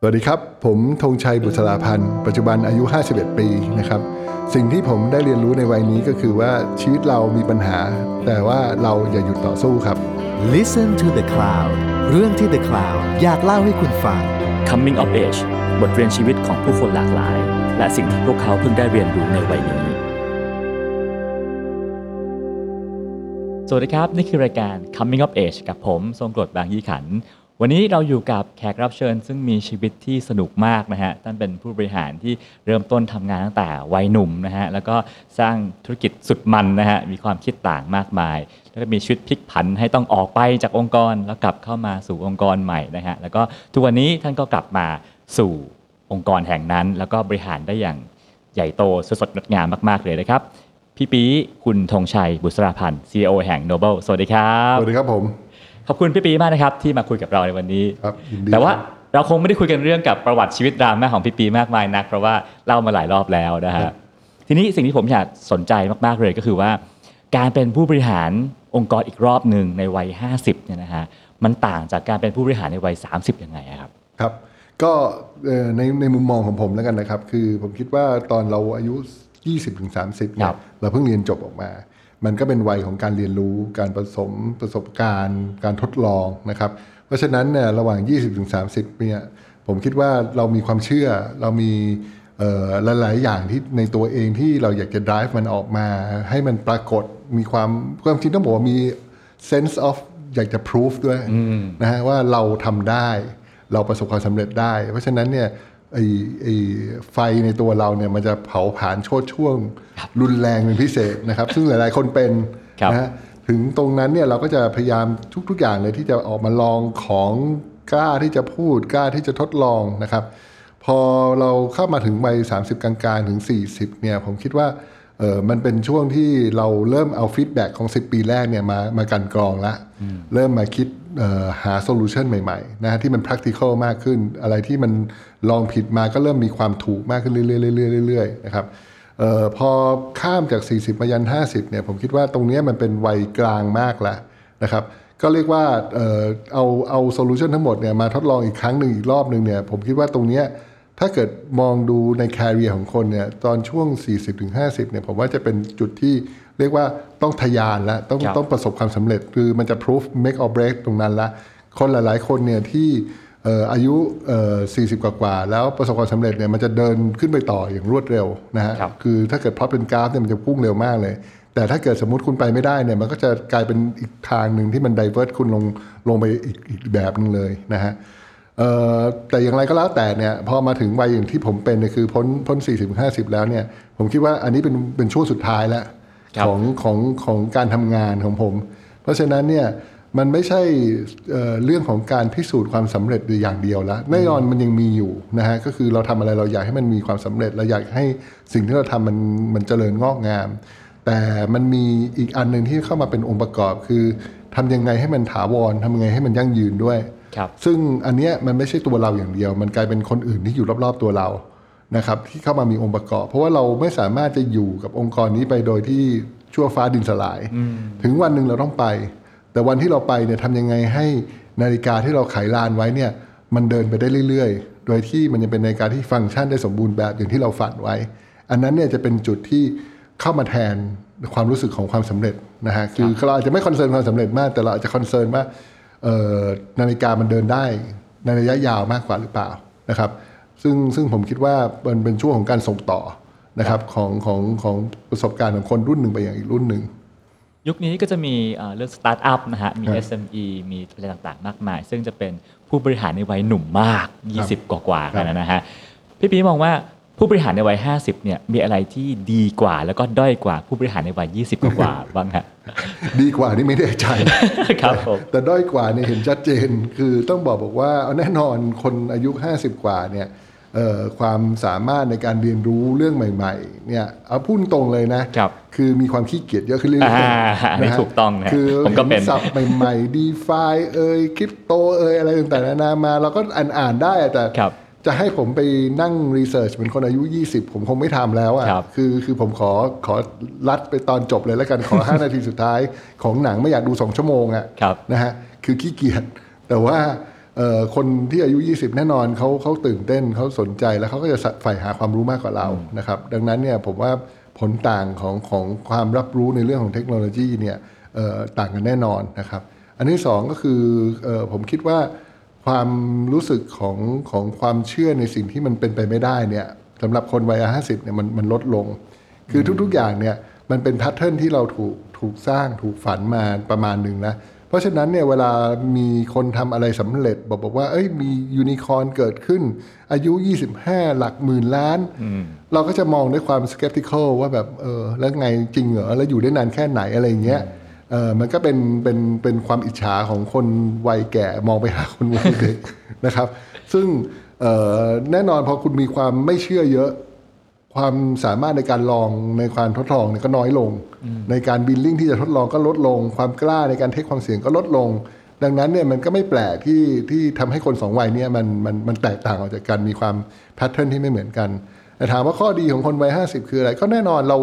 สวัสดีครับ ผมธงชัยบุษราพันธ์ปัจจุบันอายุ 51 ปีนะครับ สิ่งที่ผมได้เรียนรู้ในวัยนี้ก็คือว่าชีวิตเรามีปัญหา แต่ว่าเราอย่าหยุดต่อสู้ครับ Listen to the Cloud เรื่องที่ The Cloud อยากเล่าให้คุณฟัง Coming of Age บทเรียนชีวิตของผู้คนหลากหลาย และสิ่งที่พวกเขาเพิ่งได้เรียนรู้ในวัยนี้ สวัสดีครับ นี่คือรายการ Coming of Age กับผมทรงกรดบางยี่ขัน วันนี้เราอยู่กับแขกรับเชิญ ซึ่งมีชีวิตที่สนุกมากนะฮะ ท่านเป็นผู้บริหารที่เริ่มต้นทำงานตั้งแต่วัยหนุ่มนะฮะ แล้วก็สร้างธุรกิจสุดมันนะฮะ มีความคิดต่างมากมาย แล้วก็มีชีวิตพลิกผันให้ต้องออกไปจากองค์กร แล้วกลับเข้ามาสู่องค์กรใหม่นะฮะ แล้วก็ทุกวันนี้ท่านก็กลับมาสู่องค์กรแห่งนั้น แล้วก็บริหารได้อย่างใหญ่โตสดสดงดงามมาก ๆ เลยนะครับ พี่ปีคุณธงชัยบุษราพันธ์ CEO แห่ง Noble สวัสดีครับ สวัสดีครับผม ขอบคุณพี่ปีมากนะครับที่มาคุยกับเราในวันนี้ ครับยินดีแต่ว่าครับ เราคงไม่ได้คุยกันเรื่องกับประวัติชีวิตดราม่าของพี่ปีมากมายนัก เพราะว่าเล่ามาหลายรอบแล้วนะฮะทีนี้สิ่งที่ผมอยากสนใจมากๆเลยก็คือว่า การเป็นผู้บริหารองค์กรอีกรอบหนึ่งในวัย 50เนี่ยนะฮะมันต่างจากการเป็นผู้บริหารในวัย 30ยังไงอะครับ ครับก็เอ่อในในมุมมองของผมแล้วกันนะครับ คือผมคิดว่าตอนเราอายุ 20-30เนี่ครัยบ เราเพิ่งเรียนจบออกมา มันก็เป็นวัยของการเรียนรู้ การผสมประสบการณ์ การทดลองนะครับ เพราะฉะนั้นเนี่ยระหว่าง 20-30เนี่ยผมคิดว่าเรามีความเชื่อเรามีเอ่อหลาย ๆ อย่างที่ในตัวเองที่เราอยากจะ drive มันออกมา ให้มันปรากฏมีความความจริงต้องบอกว่ามี sense of อยากจะ proof ด้วยนะฮะว่าเราทำได้ เราประสบความสำเร็จได้ เพราะฉะนั้นเนี่ย ไอ้ไอ้ไฟในตัวเราเนี่ยมันจะเผาผลาญโชติช่วง รุนแรงเป็นพิเศษนะครับ ซึ่งหลายๆคนเป็นครับนะฮะถึงตรงนั้นเนี่ยเราก็จะพยายามทุก ๆ อย่างเลยที่จะออกมาลองของกล้าที่จะพูดกล้าที่จะทดลองนะครับ พอเราเข้ามาถึงวัย30 กลางๆ ถึง 40เนี่ยผมคิดว่าเออมันเป็นช่วงที่เราเริ่มเอา feedback ของ 10 ปีแรกเนี่ยมามากลั่นกรองละเริ่มมาคิดเอ่อ หา solution ใหม่ๆนะฮะที่มัน practical มากขึ้น อะไรที่มันลองผิดมาก็เริ่มมีความถูกมากขึ้นเรื่อยๆๆๆนะครับออพอข้ามจาก 40 มายัน 50เนี่ยผมคิดว่าตรงนี้มันเป็นวัยกลางมากแล้วนะครับก็เรียกว่าเออเอาเอา solution ทั้งหมดเนี่ยมาทดลองอีกครั้งหนึ่งอีกรอบหนึ่งเนี่ยผมคิดว่าตรงนี้ถ้าเกิดมองดูใน career ของคนเนี่ยตอนช่วง 40-50เนี่ยผมว่าจะเป็นจุดที่ เรียกว่าต้องทะยานแล้วต้องครับต้องประสบความสำเร็จ คือมันจะ prove make or break ตรงนั้นละคนหลาย ๆ คนเนี่ยที่เอ่ออายุเอ่อ40 กว่าๆแล้วประสบความสำเร็จเนี่ยมันจะเดินขึ้นไปต่ออย่างรวดเร็วนะฮะครับคือถ้าเกิดพลอตเป็นกราฟเนี่ยมันจะพุ่งเร็วมากเลย แต่ถ้าเกิดสมมติคุณไปไม่ได้เนี่ยมันก็จะกลายเป็นอีกทางหนึ่งที่มันไดเวอร์ตคุณลงลงไปอีกอีกแบบหนึ่งเลยนะฮะเอ่อแต่อย่างไรก็แล้วแต่เนี่ยพอมาถึงวัยอย่างที่ผมเป็นเนี่ยคือพ้นพ้น 40 50 แล้วเนี่ยผมคิดว่าอันนี้เป็นเป็นช่วงสุดท้ายแล้วครับ ของของของการทำงานของผม เพราะฉะนั้นเนี่ยมันไม่ใช่เอ่อเรื่องของการพิสูจน์ความสำเร็จอย่างเดียวแล้วแน่นอนมันยังมีอยู่นะฮะก็คือเราทำอะไรเราอยากให้มันมีความสำเร็จเราอยากให้สิ่งที่เราทำมันมันเจริญงอกงาม แต่มันมีอีกอันหนึ่งที่เข้ามาเป็นองค์ประกอบ คือทำยังไงให้มันถาวรทำยังไงให้มันยั่งยืนด้วยครับซึ่งอันเนี้ยมันไม่ใช่ตัวเราอย่างเดียว มันกลายเป็นคนอื่นที่อยู่รอบๆตัวเรา นะครับที่เข้ามามีองค์ประกอบ เพราะว่าเราไม่สามารถจะอยู่กับองค์กรนี้ไปโดยที่ชั่วฟ้าดินสลาย ถึงวันหนึ่งเราต้องไป แต่วันที่เราไปเนี่ยทำยังไงให้นาฬิกาที่เราไขลานไว้เนี่ยมันเดินไปได้เรื่อยๆ โดยที่มันยังเป็นนาฬิกาที่ฟังก์ชันได้สมบูรณ์แบบอย่างที่เราฝันไว้ อันนั้นเนี่ยจะเป็นจุดที่เข้ามาแทนความรู้สึกของความสำเร็จนะฮะคือเราอาจจะไม่ concern ความสำเร็จมาก แต่เราอาจจะ concern ว่าเอ่อนาฬิกามันเดินได้ในระยะยาวมากกว่าหรือเปล่านะครับ ซึ่งซึ่งผมคิดว่ามันเป็นช่วงของการส่งต่อนะครับของของของประสบการณ์ของคนรุ่นหนึ่งไปอย่างอีกรุ่นหนึ่ง ยุคนี้ก็จะมีเอ่อเรื่องสตาร์ทอัพนะฮะ มีครับ SME มีอะไรต่างๆ มากมาย ซึ่งจะเป็นผู้บริหารในวัยหนุ่มมาก 20 กว่าๆครักับนนะฮะ พี่ปีมองว่าผู้บริหารในวัย 50 เนี่ย มีอะไรที่ดีกว่า แล้วก็ด้อยกว่าผู้บริหารในวัย 20 กว่าๆบ้างฮะดีกว่านี่ไม่แน่ใจครับผมแต่ด้อยกว่าเนี่ยเห็นชัดเจนคือต้องบอกบอกว่าเอาแน่นอนคนอายุ 50 กว่าเนี่ยเอ่อ ความสามารถในการเรียนรู้เรื่องใหม่ๆเนี่ยเอาพูดตรงเลยนะครับคือมีความขี้เกียจเยอะขึ้นเรื่อยอ่าๆอันนี้ะฮะถูกต้องนะคือผมก็เป็นห็ศัพท์ใหม่ๆ DeFi เอ่ยคริปโตเอ่ยอะไรต่างๆนานามาเราก็อ่านอ่านๆได้อะแต่ครับจะให้ผมไปนั่งรีเสิร์ชเป็นคนอายุ 20 ผมคงไม่ทำแล้วอะครับคือคือผมขอขอรัดไปตอนจบเลยแล้วกันขอ 5 นาทีสุดท้ายของหนังไม่อยากดู 2 ชั่วโมงอะครับนะฮะคือขี้เกียจแต่ว่าเอ่อ คนที่อายุ 20 แน่นอนเขาเขาตื่นเต้นเขาสนใจแล้วเขาก็จะใฝ่หาความรู้มากกว่าเรานะครับ ดังนั้นเนี่ยผมว่าผลต่างของของความรับรู้ในเรื่องของเทคโนโลยีเนี่ยเอ่อต่างกันแน่นอนนะครับ อันที่สองก็คือเออผมคิดว่าความรู้สึกของของความเชื่อในสิ่งที่มันเป็นไปไม่ได้เนี่ยสำหรับคนวัยห้าสิบเนี่ยมันมันลดลง คือทุกๆอย่างเนี่ยมันเป็นแพทเทิร์นที่เราถูกถูกสร้างถูกฝันมาประมาณหนึ่งนะ เพราะฉะนั้นเนี่ยเวลามีคนทำอะไรสำเร็จ บอกบอกว่า เอ้ยมียูนิคอร์นเกิดขึ้น อายุ 25 หลักหมื่นล้าน เราก็จะมองด้วยความ skeptical ว่าแบบเออแล้วไงจริงเหรอ แล้วอยู่ได้นานแค่ไหนอะไรอย่างเงี้ยเออมันก็เป็นเป็นเป็นความอิจฉาของคนวัยแก่มองไปหาคนวัยเด็กนะครับ ซึ่งเอ่อแน่นอนพอคุณมีความไม่เชื่อเยอะ ความสามารถในการลองในการทดลองเนี่ยก็น้อยลง ในการบิลลิ่งที่จะทดลองก็ลดลง ความกล้าในการเทคความเสี่ยงก็ลดลง ดังนั้นเนี่ยมันก็ไม่แปลกที่ที่ทำให้คนสองวัยเนี่ยมันมันมันแตกต่างออกจากกันมีความแพทเทิร์นที่ไม่เหมือนกันแต่ถามว่าข้อดีของคนวัยห้าสิบคืออะไร ก็แน่นอนเรา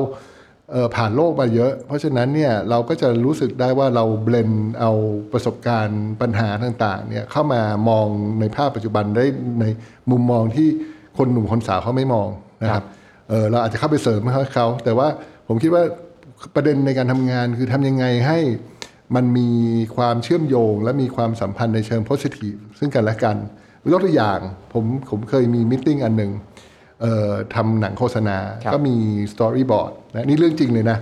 เอ่อผ่านโลกมาเยอะ เพราะฉะนั้นเนี่ยเราก็จะรู้สึกได้ว่าเราเบลนเอาประสบการณ์ปัญหาต่างๆเนี่ยเข้ามามองในภาพปัจจุบันได้ในมุมมองที่คนหนุ่มคนสาวเขาไม่มองนะครับ เออเราอาจจะเข้าไปเสริมให้เขา แต่ว่าผมคิดว่าประเด็นในการทำงานคือทำยังไงให้มันมีความเชื่อมโยง และมีความสัมพันธ์ในเชิง positive ซึ่งกันและกันยกตัวอย่างผมผมเคยมี meeting อันหนึ่งเอ่อทำหนังโฆษณาครับก็มี storyboard นะนี่เรื่องจริงเลยนะ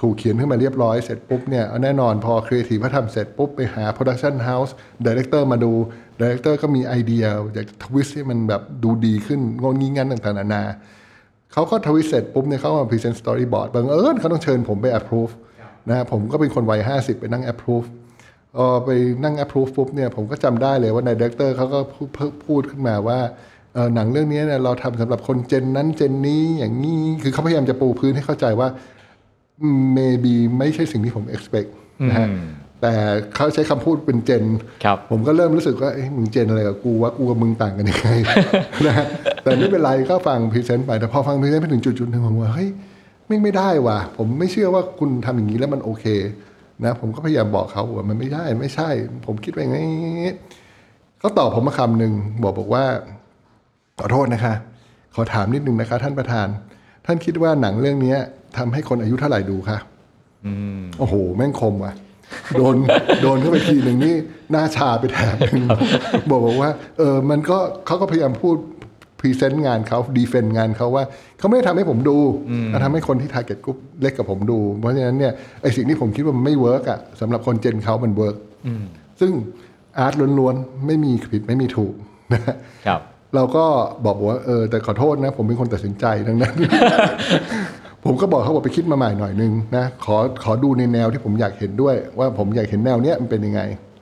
ถูกเขียนขึ้นมาเรียบร้อยเสร็จปุ๊บเนี่ยแน่นอนพอครีเอทีฟเขาทำเสร็จปุ๊บ ไปหา production house director มาดู director ก็มีไอเดียอยากจะ twist ให้มันแบบดูดีขึ้นงั้นงี้งั้นต่างๆนานา เขาก็ทวิตเสร็จปุ๊บเนี่ยเขามา present storyboard บังเอิญเขาต้องเชิญผมไป approve นะฮะผมก็เป็นคนวัย50ไปนั่ง approve เออไปนั่ง approve ปุ๊บเนี่ยผมก็จำได้เลยว่าใน director เขาก็พูดพูดขึ้นมาว่าเออหนังเรื่องนี้เนี่ยเราทำสำหรับคน gen นั้น gen นี้อย่างนี้คือเขาพยายามจะปูพื้นให้เข้าใจว่า maybe ไม่ใช่สิ่งที่ผม expect นะฮะ แต่เขาใช้คำพูดเป็น gen ครับผมก็เริ่มรู้สึกว่าเอ้ยมึง gen อะไรกับกูว่ากูกับมึงต่างกันยังไงนะฮะแต่ไม่เป็นไรก็ฟัง present ไป แต่พอฟัง present ไปถึงจุดๆหนึ่งผมว่าเฮ้ยไม่ไม่ได้ว่ะ ผมไม่เชื่อว่าคุณทำอย่างนี้แล้วมันโอเคนะผมก็พยายามบอกเขาว่ามันไม่ได้ไม่ใช่ ผมคิดว่าอย่างนี้เขาตอบผมมาคำหนึ่งบอกบอกว่า ขอโทษนะคะ ขอถามนิดนึงนะคะ ท่านประธาน ท่านคิดว่าหนังเรื่องนี้ทำให้คนอายุเท่าไหร่ดูคะอืมโอ้โห แม่งคมว่ะ โดนโดนเข้าไปทีหนึ่งนี่หน้าชาไปแถบหนึ่งบอกบอกว่าเออมันก็เขาก็พยายามพูด present งานเขา defend งานเขาว่าเขาไม่ได้ทำให้ผมดูเขาทำให้คนที่ target กลุ่มเล็กกับผมดู เพราะฉะนั้นเนี่ยไอสิ่งที่ผมคิดว่ามันไม่ work อะสำหรับคน gen เขามัน work ซึ่ง art ล้วนๆ ไม่มีผิดไม่มีถูกนะครับเราก็บอกว่าเออแต่ขอโทษนะ ผมเป็นคนตัดสินใจดังนั้น ผมก็บอกเขาบอกไปคิดมาใหม่หน่อยนึงนะขอขอดูในแนวที่ผมอยากเห็นด้วย ว่าผมอยากเห็นแนวเนี้ยมันเป็นยังไง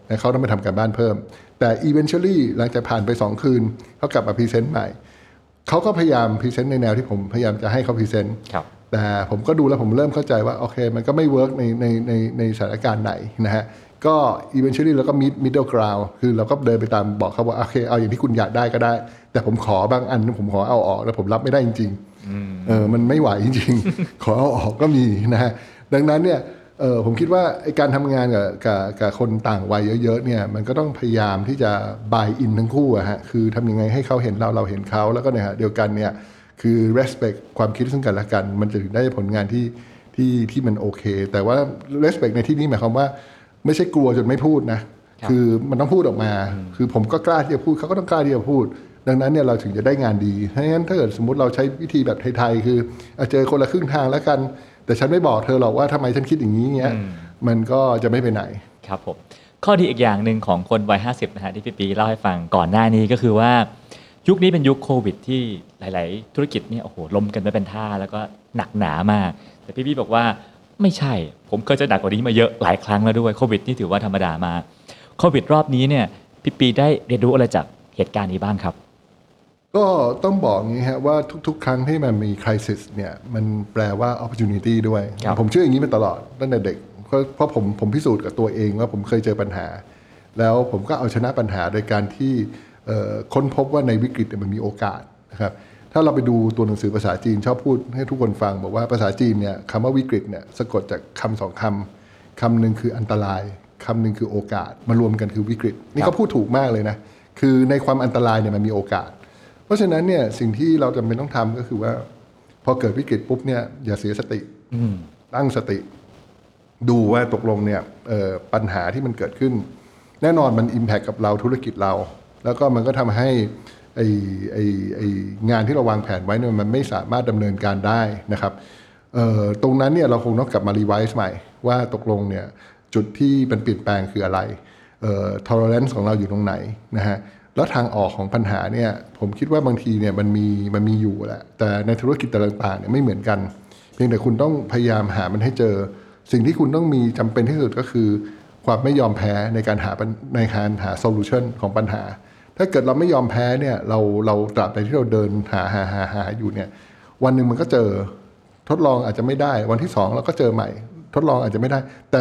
นะเขาต้องไปทำการบ้านเพิ่ม แต่ eventually หลังจากผ่านไป 2 คืนเขากลับมา present ใหม่เขาก็พยายาม present ในแนวที่ผมพยายามจะให้เขา present ครับแต่ผมก็ดูแล้วผมเริ่มเข้าใจว่าโอเค มันก็ไม่ work ในในในในสถานการณ์ไหนนะฮะก็ eventually เราก็ mid middle ground คือเราก็เดินไปตามบอกเขาว่าโอเคเอาอย่างที่คุณอยากได้ก็ได้ แต่ผมขอบางอันผมขอเอาออกแล้วผมรับไม่ได้จริงๆ เออมันไม่ไหวจริงๆ ขอเอาออกก็มีนะฮะดังนั้นเนี่ยเออผมคิดว่าไอ้การทำงานกับกับกับคนต่างวัยเยอะๆเนี่ยมันก็ต้องพยายามที่จะ buy in ทั้งคู่อะฮะคือทำยังไงให้เขาเห็นเราเราเห็นเขาแล้วก็เนี่ยฮะเดียวกันเนี่ยคือ respect ความคิดซึ่งกันและกัน มันจะถึงได้ผลงานที่ที่ที่มันโอเค แต่ว่า respect ในที่นี้หมายความว่า ไม่ใช่กลัวจนไม่พูดนะครับคือมันต้องพูดออกมา คือผมก็กล้าที่จะพูดเขาก็ต้องกล้าที่จะพูด ดังนั้นเนี่ยเราถึงจะได้งานดีเพราะงั้นถ้าเกิดสมมติเราใช้วิธีแบบไทยๆคือเอาเจอคนละครึ่งทางแล้วกัน แต่ฉันไม่บอกเธอหรอกว่าทำไมฉันคิดอย่างนี้เงี้ยมันก็จะไม่ไปไหนครับผมข้อดีอีกอย่างหนึ่งของคนวัย50นะฮะที่พี่ปีเล่าให้ฟังก่อนหน้านี้ก็คือว่า ยุคนี้เป็นยุคโควิด ที่หลาย ๆ ธุรกิจเนี่ยโอ้โหล้มกันไปเป็นท่าแล้วก็หนักหนามาก แต่พี่ปีบอกว่าไม่ใช่ ผมเคยเจะหนักกว่านี้มาเยอะหลายครั้งแล้วด้วยโควิดนี่ถือว่าธรรมดามากโควิดรอบนี้เนี่ยพี่ปีได้เรียนรู้อะไรจากเหตุการณ์นี้บ้างครับ ก็ต้องบอกอย่างนี้ฮะว่าทุกๆ ครั้งที่มันมีคริสิสเนี่ยมันแปลว่า opportunity ด้วย ครับ ผมเชื่ออย่างนี้มาตลอดตั้งแต่เด็กเพราะเพราะผมผมพิสูจน์กับตัวเองว่าผมเคยเจอปัญหา แล้วผมก็เอาชนะปัญหาโดยการที่เอ่อค้นพบว่าในวิกฤตเนี่ยมันมีโอกาสนะครับถ้าเราไปดูตัวหนังสือภาษาจีนชอบพูดให้ทุกคนฟัง บอกว่าภาษาจีนเนี่ยคำว่าวิกฤตเนี่ยสะกดจากคำสองคำคำหนึ่งคืออันตรายคำหนึ่งคือโอกาสมารวมกันคือวิกฤตนี่เขาพูดถูกมากเลยนะคือในความอันตรายเนี่ยมันมีโอกาส เพราะฉะนั้นเนี่ยสิ่งที่เราจำเป็นต้องทำก็คือว่า พอเกิดวิกฤตปุ๊บเนี่ยอย่าเสียสติอืมตั้งสติ ดูว่าตกลงเนี่ยเอ่อปัญหาที่มันเกิดขึ้น แน่นอนมันอิมแพคกับเราธุรกิจเรา แล้วก็มันก็ทำให้ไอไอไองานที่เราวางแผนไว้เนี่ยมันไม่สามารถดำเนินการได้นะครับเอ่อตรงนั้นเนี่ยเราคงต้องกลับมารีไวซ์ใหม่ ว่าตกลงเนี่ยจุดที่เป็นเปลี่ยนแปลงคืออะไรเอ่อ tolerance ของเราอยู่ตรงไหนนะฮะ แล้วทางออกของปัญหาเนี่ยผมคิดว่าบางทีเนี่ยมันมีมันมีอยู่แหละแต่ในธุรกิจแต่ละต่างๆเนี่ยไม่เหมือนกัน เพียงแต่คุณต้องพยายามหามันให้เจอ สิ่งที่คุณต้องมีจำเป็นที่สุดก็คือ ความไม่ยอมแพ้ในการหาในการหา solution ของปัญหา ถ้าเกิดเราไม่ยอมแพ้เนี่ยเราเราตราบใดที่เราเดินหาหาหาหาอยู่เนี่ยวันหนึ่งมันก็เจอทดลองอาจจะไม่ได้ วันที่สองเราก็เจอใหม่ ทดลองอาจจะไม่ได้ แต่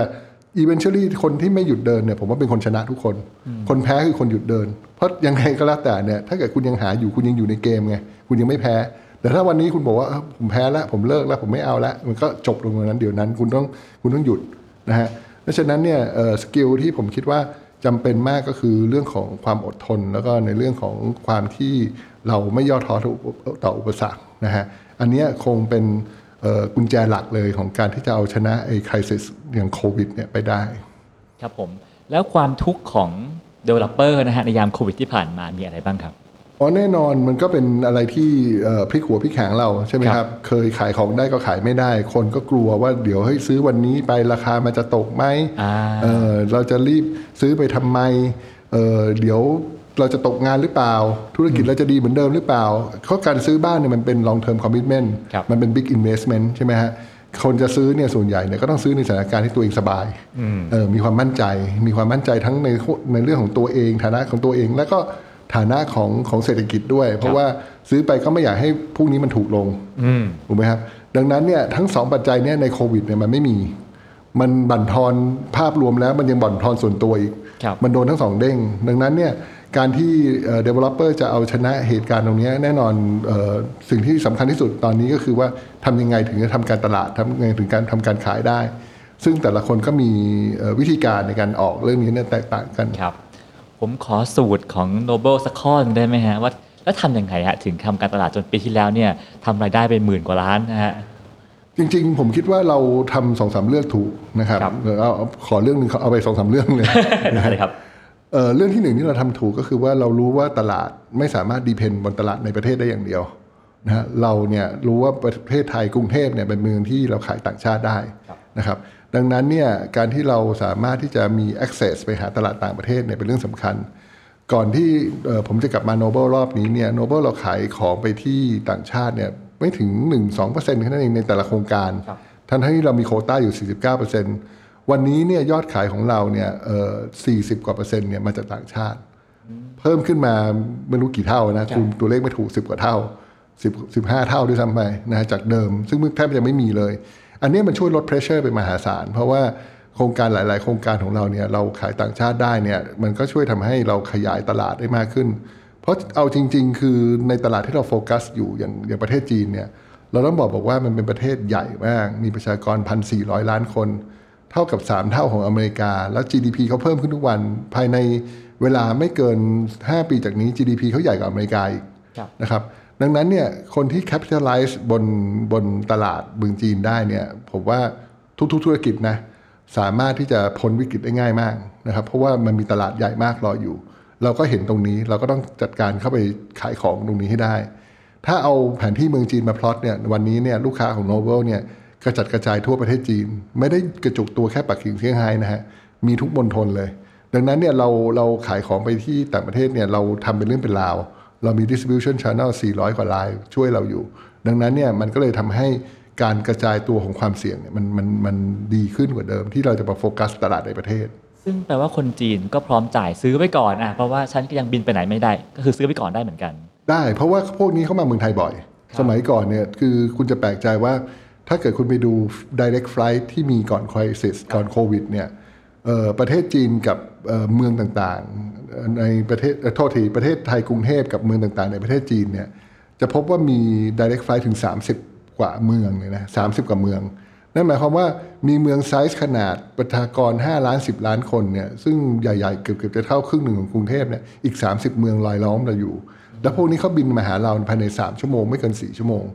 eventually คนที่ไม่หยุดเดินเนี่ยผมว่าเป็นคนชนะทุกคน คนแพ้คือคนหยุดเดิน เพราะยังไงก็แล้วแต่เนี่ยถ้าเกิดคุณยังหาอยู่คุณยังอยู่ในเกมไงคุณยังไม่แพ้ แต่ถ้าวันนี้คุณบอกว่าเออผมแพ้แล้วผมเลิกแล้วผมไม่เอาแล้วมันก็จบลงตรงนั้นเดี๋ยวนั้นคุณต้องคุณต้องหยุดนะฮะเพราะฉะนั้นเนี่ยเอ่อ skill ที่ผมคิดว่าจำเป็นมากก็คือเรื่องของความอดทน แล้วก็ในเรื่องของความที่เราไม่ย่อท้อต่ออุปต่ออุปสรรคนะฮะอันเนี้ยคงเป็นเอ่อ กุญแจหลักเลยของการที่จะเอาชนะไอ้ crisis อย่างโควิดเนี่ยไปได้ ครับผม แล้วความทุกข์ของ developer นะฮะในยามโควิดที่ผ่านมามีอะไรบ้างครับอ๋อแน่นอนมันก็เป็นอะไรที่เอ่อพลิกหัวพลิกหางเราใช่ไหมคครัรับบเคยขายของได้ก็ขายไม่ได้ คนก็กลัวว่าเดี๋ยวเฮ้ยซื้อวันนี้ไปราคามันจะตกไหมอ่าเออเราจะรีบซื้อไปทำไมเออเดี๋ยว เราจะตกงานหรือเปล่า ธุรกิจเราจะดีเหมือนเดิมหรือเปล่าเพราะการซื้อบ้านเนี่ยมันเป็น long term commitment ครับมันเป็น big investment ใช่ไหมฮะคนจะซื้อเนี่ยส่วนใหญ่เนี่ยก็ต้องซื้อในสถานการณ์ที่ตัวเองสบายเออมีความมั่นใจ มีความมั่นใจทั้งในในเรื่องของตัวเอง ฐานะของตัวเอง แล้วก็ฐานะของของเศรษฐกิจด้วย เพราะว่าซื้อไปก็ไม่อยากให้พรุ่งนี้มันถูกลงอืมถูกไหมครับ ดังนั้นเนี่ยทั้งสองปัจจัยเนี่ยในโควิดเนี่ยมันไม่มี มันบั่นทอนภาพรวมแล้วมันยังบั่นทอนส่วนตัวอีกครับมันโดนทั้งสองเด้ง ดังนั้นเนี่ย การที่เอ่อ developer จะเอาชนะเหตุการณ์ตรงเนี้ยแน่นอนเออสิ่งที่สำคัญที่สุดตอนนี้ก็คือว่าทำยังไงถึงจะทำการตลาดทำยังไงถึงการทำการขายได้ ซึ่งแต่ละคนก็มีเอ่อวิธีการในการออกเรื่องนี้เนี่ยแตกต่างกันครับ ผมขอสูตรของ Noble สักข้อหนึงได้ไหมฮะว่าแล้วทำยังไงฮะถึงทำการตลาดจนปีที่แล้วเนี่ยทำรายได้ไปหมื่นกว่าล้านนะฮะจริงๆ ผมคิดว่าเราทำสองสามเรื่องถูกนะครับครับเดี๋ยวเอาเอาขอเรื่องหนึ่งเอาไปสองสามเรื่องเลยได้เลยครับ เอ่อเรื่องที่หนึ่งที่เราทำถูกก็คือว่าเรารู้ว่าตลาดไม่สามารถ depend บนตลาดในประเทศได้อย่างเดียวนะฮะเราเนี่ยรู้ว่าประเทศไทยกรุงเทพเนี่ยเป็นเมืองที่เราขายต่างชาติได้ครับนะครับดังนั้นเนี่ยการที่เราสามารถที่จะมี access ไปหาตลาดต่างประเทศเนี่ยเป็นเรื่องสำคัญ ก่อนที่เอ่อผมจะกลับมาโนเบิลรอบนี้เนี่ยโนเบิลเราขายของไปที่ต่างชาติเนี่ยไม่ถึง 1-2%แค่นั้นเองในแต่ละโครงการครับทั้งที่เรามีโควต้าอยู่ 49% วันนี้เนี่ยยอดขายของเราเนี่ยเอ่อ40กว่าเปอร์เซ็นต์เนี่ยมาจากต่างชาติ เพิ่มขึ้นมาไม่รู้กี่เท่านะคูณตัวเลขไม่ถูก10กว่าเท่า10 15เท่าด้วยซ้ำไปนะจากเดิม ซึ่งแทบจะไม่มีเลย อันนี้มันช่วยลด pressure ไปมหาศาล เพราะว่าโครงการหลาย ๆ โครงการของเราเนี่ยเราขายต่างชาติได้เนี่ยมันก็ช่วยทำให้เราขยายตลาดได้มากขึ้น เพราะเอาจริง ๆ คือในตลาดที่เราโฟกัสอยู่อย่างอย่างประเทศจีนเนี่ยเราต้องบอกบอกว่ามันเป็นประเทศใหญ่มาก มีประชากร 1,400 ล้านคน เท่ากับ 3 เท่าของอเมริกา แล้ว GDP เขาเพิ่มขึ้นทุกวัน ภายในเวลาไม่เกิน 5 ปีจากนี้ GDP เขาใหญ่กว่าอเมริกาอีกครับนะครับ ดังนั้นเนี่ยคนที่ capitalize บนบนตลาดเมืองจีนได้เนี่ยผมว่าทุกๆ ธุรกิจนะสามารถที่จะพ้นวิกฤตได้ง่ายมากนะครับ เพราะว่ามันมีตลาดใหญ่มากรออยู่ เราก็เห็นตรงนี้เราก็ต้องจัดการเข้าไปขายของตรงนี้ให้ได้ ถ้าเอาแผนที่เมืองจีนมาพลอตเนี่ยวันนี้เนี่ยลูกค้าของ Novel เนี่ย กระจัดกระจายทั่วประเทศจีน ไม่ได้กระจุกตัวแค่ปักกิ่งเซี่ยงไฮ้นะฮะมีทุกมณฑลเลย ดังนั้นเนี่ยเราเราขายของไปที่ต่างประเทศเนี่ยเราทำเป็นเรื่องเป็นราว เรามี distribution channel 400 กว่าลายช่วยเราอยู่ ดังนั้นเนี่ยมันก็เลยทำให้การกระจายตัวของความเสี่ยงเนี่ยมันมันมันดีขึ้นกว่าเดิม ที่เราจะมาโฟกัสตลาดในประเทศ ซึ่งแปลว่าคนจีนก็พร้อมจ่ายซื้อไว้ก่อนอะเพราะว่าฉันก็ยังบินไปไหนไม่ได้ ก็คือซื้อไว้ก่อนได้เหมือนกัน ได้ เพราะว่าพวกนี้เข้ามาเมืองไทยบ่อย สมัยก่อนเนี่ยคือคุณจะแปลกใจว่า ถ้าเกิดคุณไปดู direct flight ที่มีก่อน crisis ก่อนโควิดเนี่ยประเทศจีนกับเมืองต่างๆ ในประเทศเอ่อโทษทีประเทศไทยกรุงเทพกับเมืองต่างๆ ในประเทศจีนเนี่ยจะพบว่ามี direct flight ถึง 30 กว่าเมืองเลยนะ30กว่าเมือง นั่นหมายความว่ามีเมืองไซส์ขนาดประชากร 5 ล้าน 10 ล้านคนเนี่ยซึ่งใหญ่ๆ เกือบๆจะเท่าครึ่งหนึ่งของกรุงเทพเนี่ยอีก 30 เมืองลอยล้อมเราอยู่ แล้วพวกนี้เขาบินมาหาเราภายใน 3 ชั่วโมงไม่เกิน 4 ชั่วโมง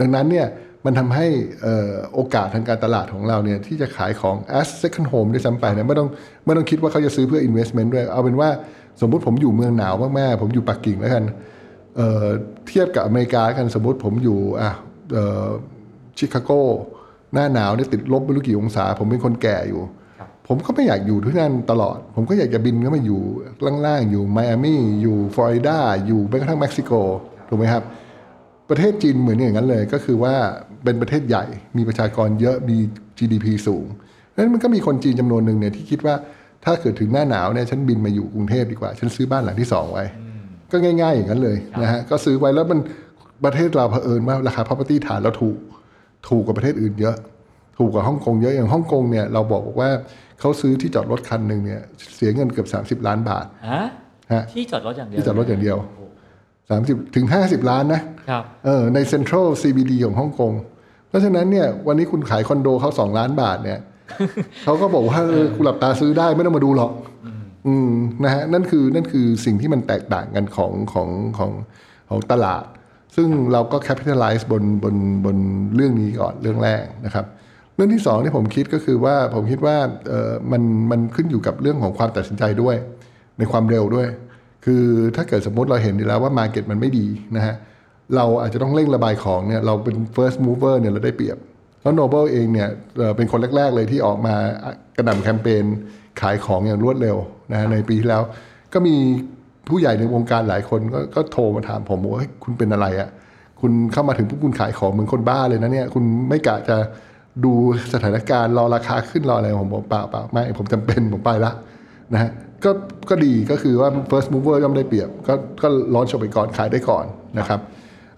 ดังนั้นเนี่ยมันทำให้เอ่อโอกาสทางการตลาดของเราเนี่ยที่จะขายของ as second home ด้วยซ้ำไปเนี่ยไม่ต้องไม่ต้องคิดว่าเขาจะซื้อเพื่อ investment ด้วย เอาเป็นว่าสมมุติผมอยู่เมืองหนาวมากๆ ผมอยู่ปักกิ่งแล้วกันเอ่อเทียบกับอเมริกาแล้วกันสมมุติผมอยู่อะเอ่อชิคาโกหน้าหนาวเนี่ยติดลบไม่รู้กี่องศา ผมเป็นคนแก่อยู่ ผมก็ไม่อยากอยู่ที่นั่นตลอด ผมก็อยากจะบินก็มาอยู่ล่างๆ อยู่ไมอามี่อยู่ฟลอริดาอยู่แม้กระทั่งเม็กซิโกถูกไหมครับ ประเทศจีนเหมือนอย่างนั้นเลยก็คือว่าเป็นประเทศใหญ่มีประชากรเยอะมี GDP สูงเพราะฉะนั้นมันก็มีคนจีนจำนวนหนึ่งเนี่ยที่คิดว่าถ้าเกิดถึงหน้าหนาวเนี่ยฉันบินมาอยู่กรุงเทพดีกว่า ฉันซื้อบ้านหลังที่สองไว้ ก็ง่าย ๆ อย่างนั้นเลยนะฮะก็ซื้อไว้แล้วมันประเทศเราเผอิญว่าราคา property ฐานเราถูกถูกกว่าประเทศอื่นเยอะ ถูกกว่าฮ่องกงเยอะอย่างฮ่องกงเนี่ยเราบอกว่าเขาซื้อที่จอดรถคันหนึ่งเนี่ยเสียเงินเกือบ30 ล้านบาทฮะฮะที่จอดรถอย่างเดียวที่จอดรถอย่างเดียว 30ถึง50ล้านนะครับเออในเซ็นทรัล CBD ของฮ่องกงเพราะฉะนั้นเนี่ยวันนี้คุณขายคอนโดเขา2ล้านบาทเนี่ยเขาก็บอกว่าเออคุณหลับตาซื้อได้ไม่ต้องมาดูหรอก อืมนะฮะนั่นคือนั่นคือสิ่งที่มันแตกต่างกันของของของของตลาด ซึ่งเราก็ capitalize บนบนบนเรื่องนี้ก่อนเรื่องแรกนะครับ เรื่องที่สองที่ผมคิดก็คือว่าผมคิดว่าเออมันมันขึ้นอยู่กับเรื่องของความตัดสินใจด้วย ในความเร็วด้วย คือถ้าเกิดสมมติเราเห็นดีแล้วว่า Market มันไม่ดีนะฮะเราอาจจะต้องเร่งระบายของเนี่ยเราเป็น first mover เนี่ยเราได้เปรียบ แล้ว Noble เองเนี่ยเป็นคนแรก ๆ เลยที่ออกมากระหน่ำแคมเปญขายของอย่างรวดเร็วนะฮะในปีที่แล้ว ก็มีผู้ใหญ่ในวงการหลายคนก็ก็โทรมาถามผมว่าเฮ้ยคุณเป็นอะไรอะ่ะคุณเข้ามาถึงปุ๊บคุณขายของเหมือนคนบ้าเลยนะเนี่ยคุณไม่กะจะดูสถานการณ์รอราคาขึ้นรออะไรผมบอกเปล่าเปล่าไม่ผมจำเป็นผมไปละ นะฮะก็ก็ดีก็คือว่า first mover ย่อมได้เปรียบ ก็ก็ร้อนชไปก่อนขายได้ก่อนนะครับ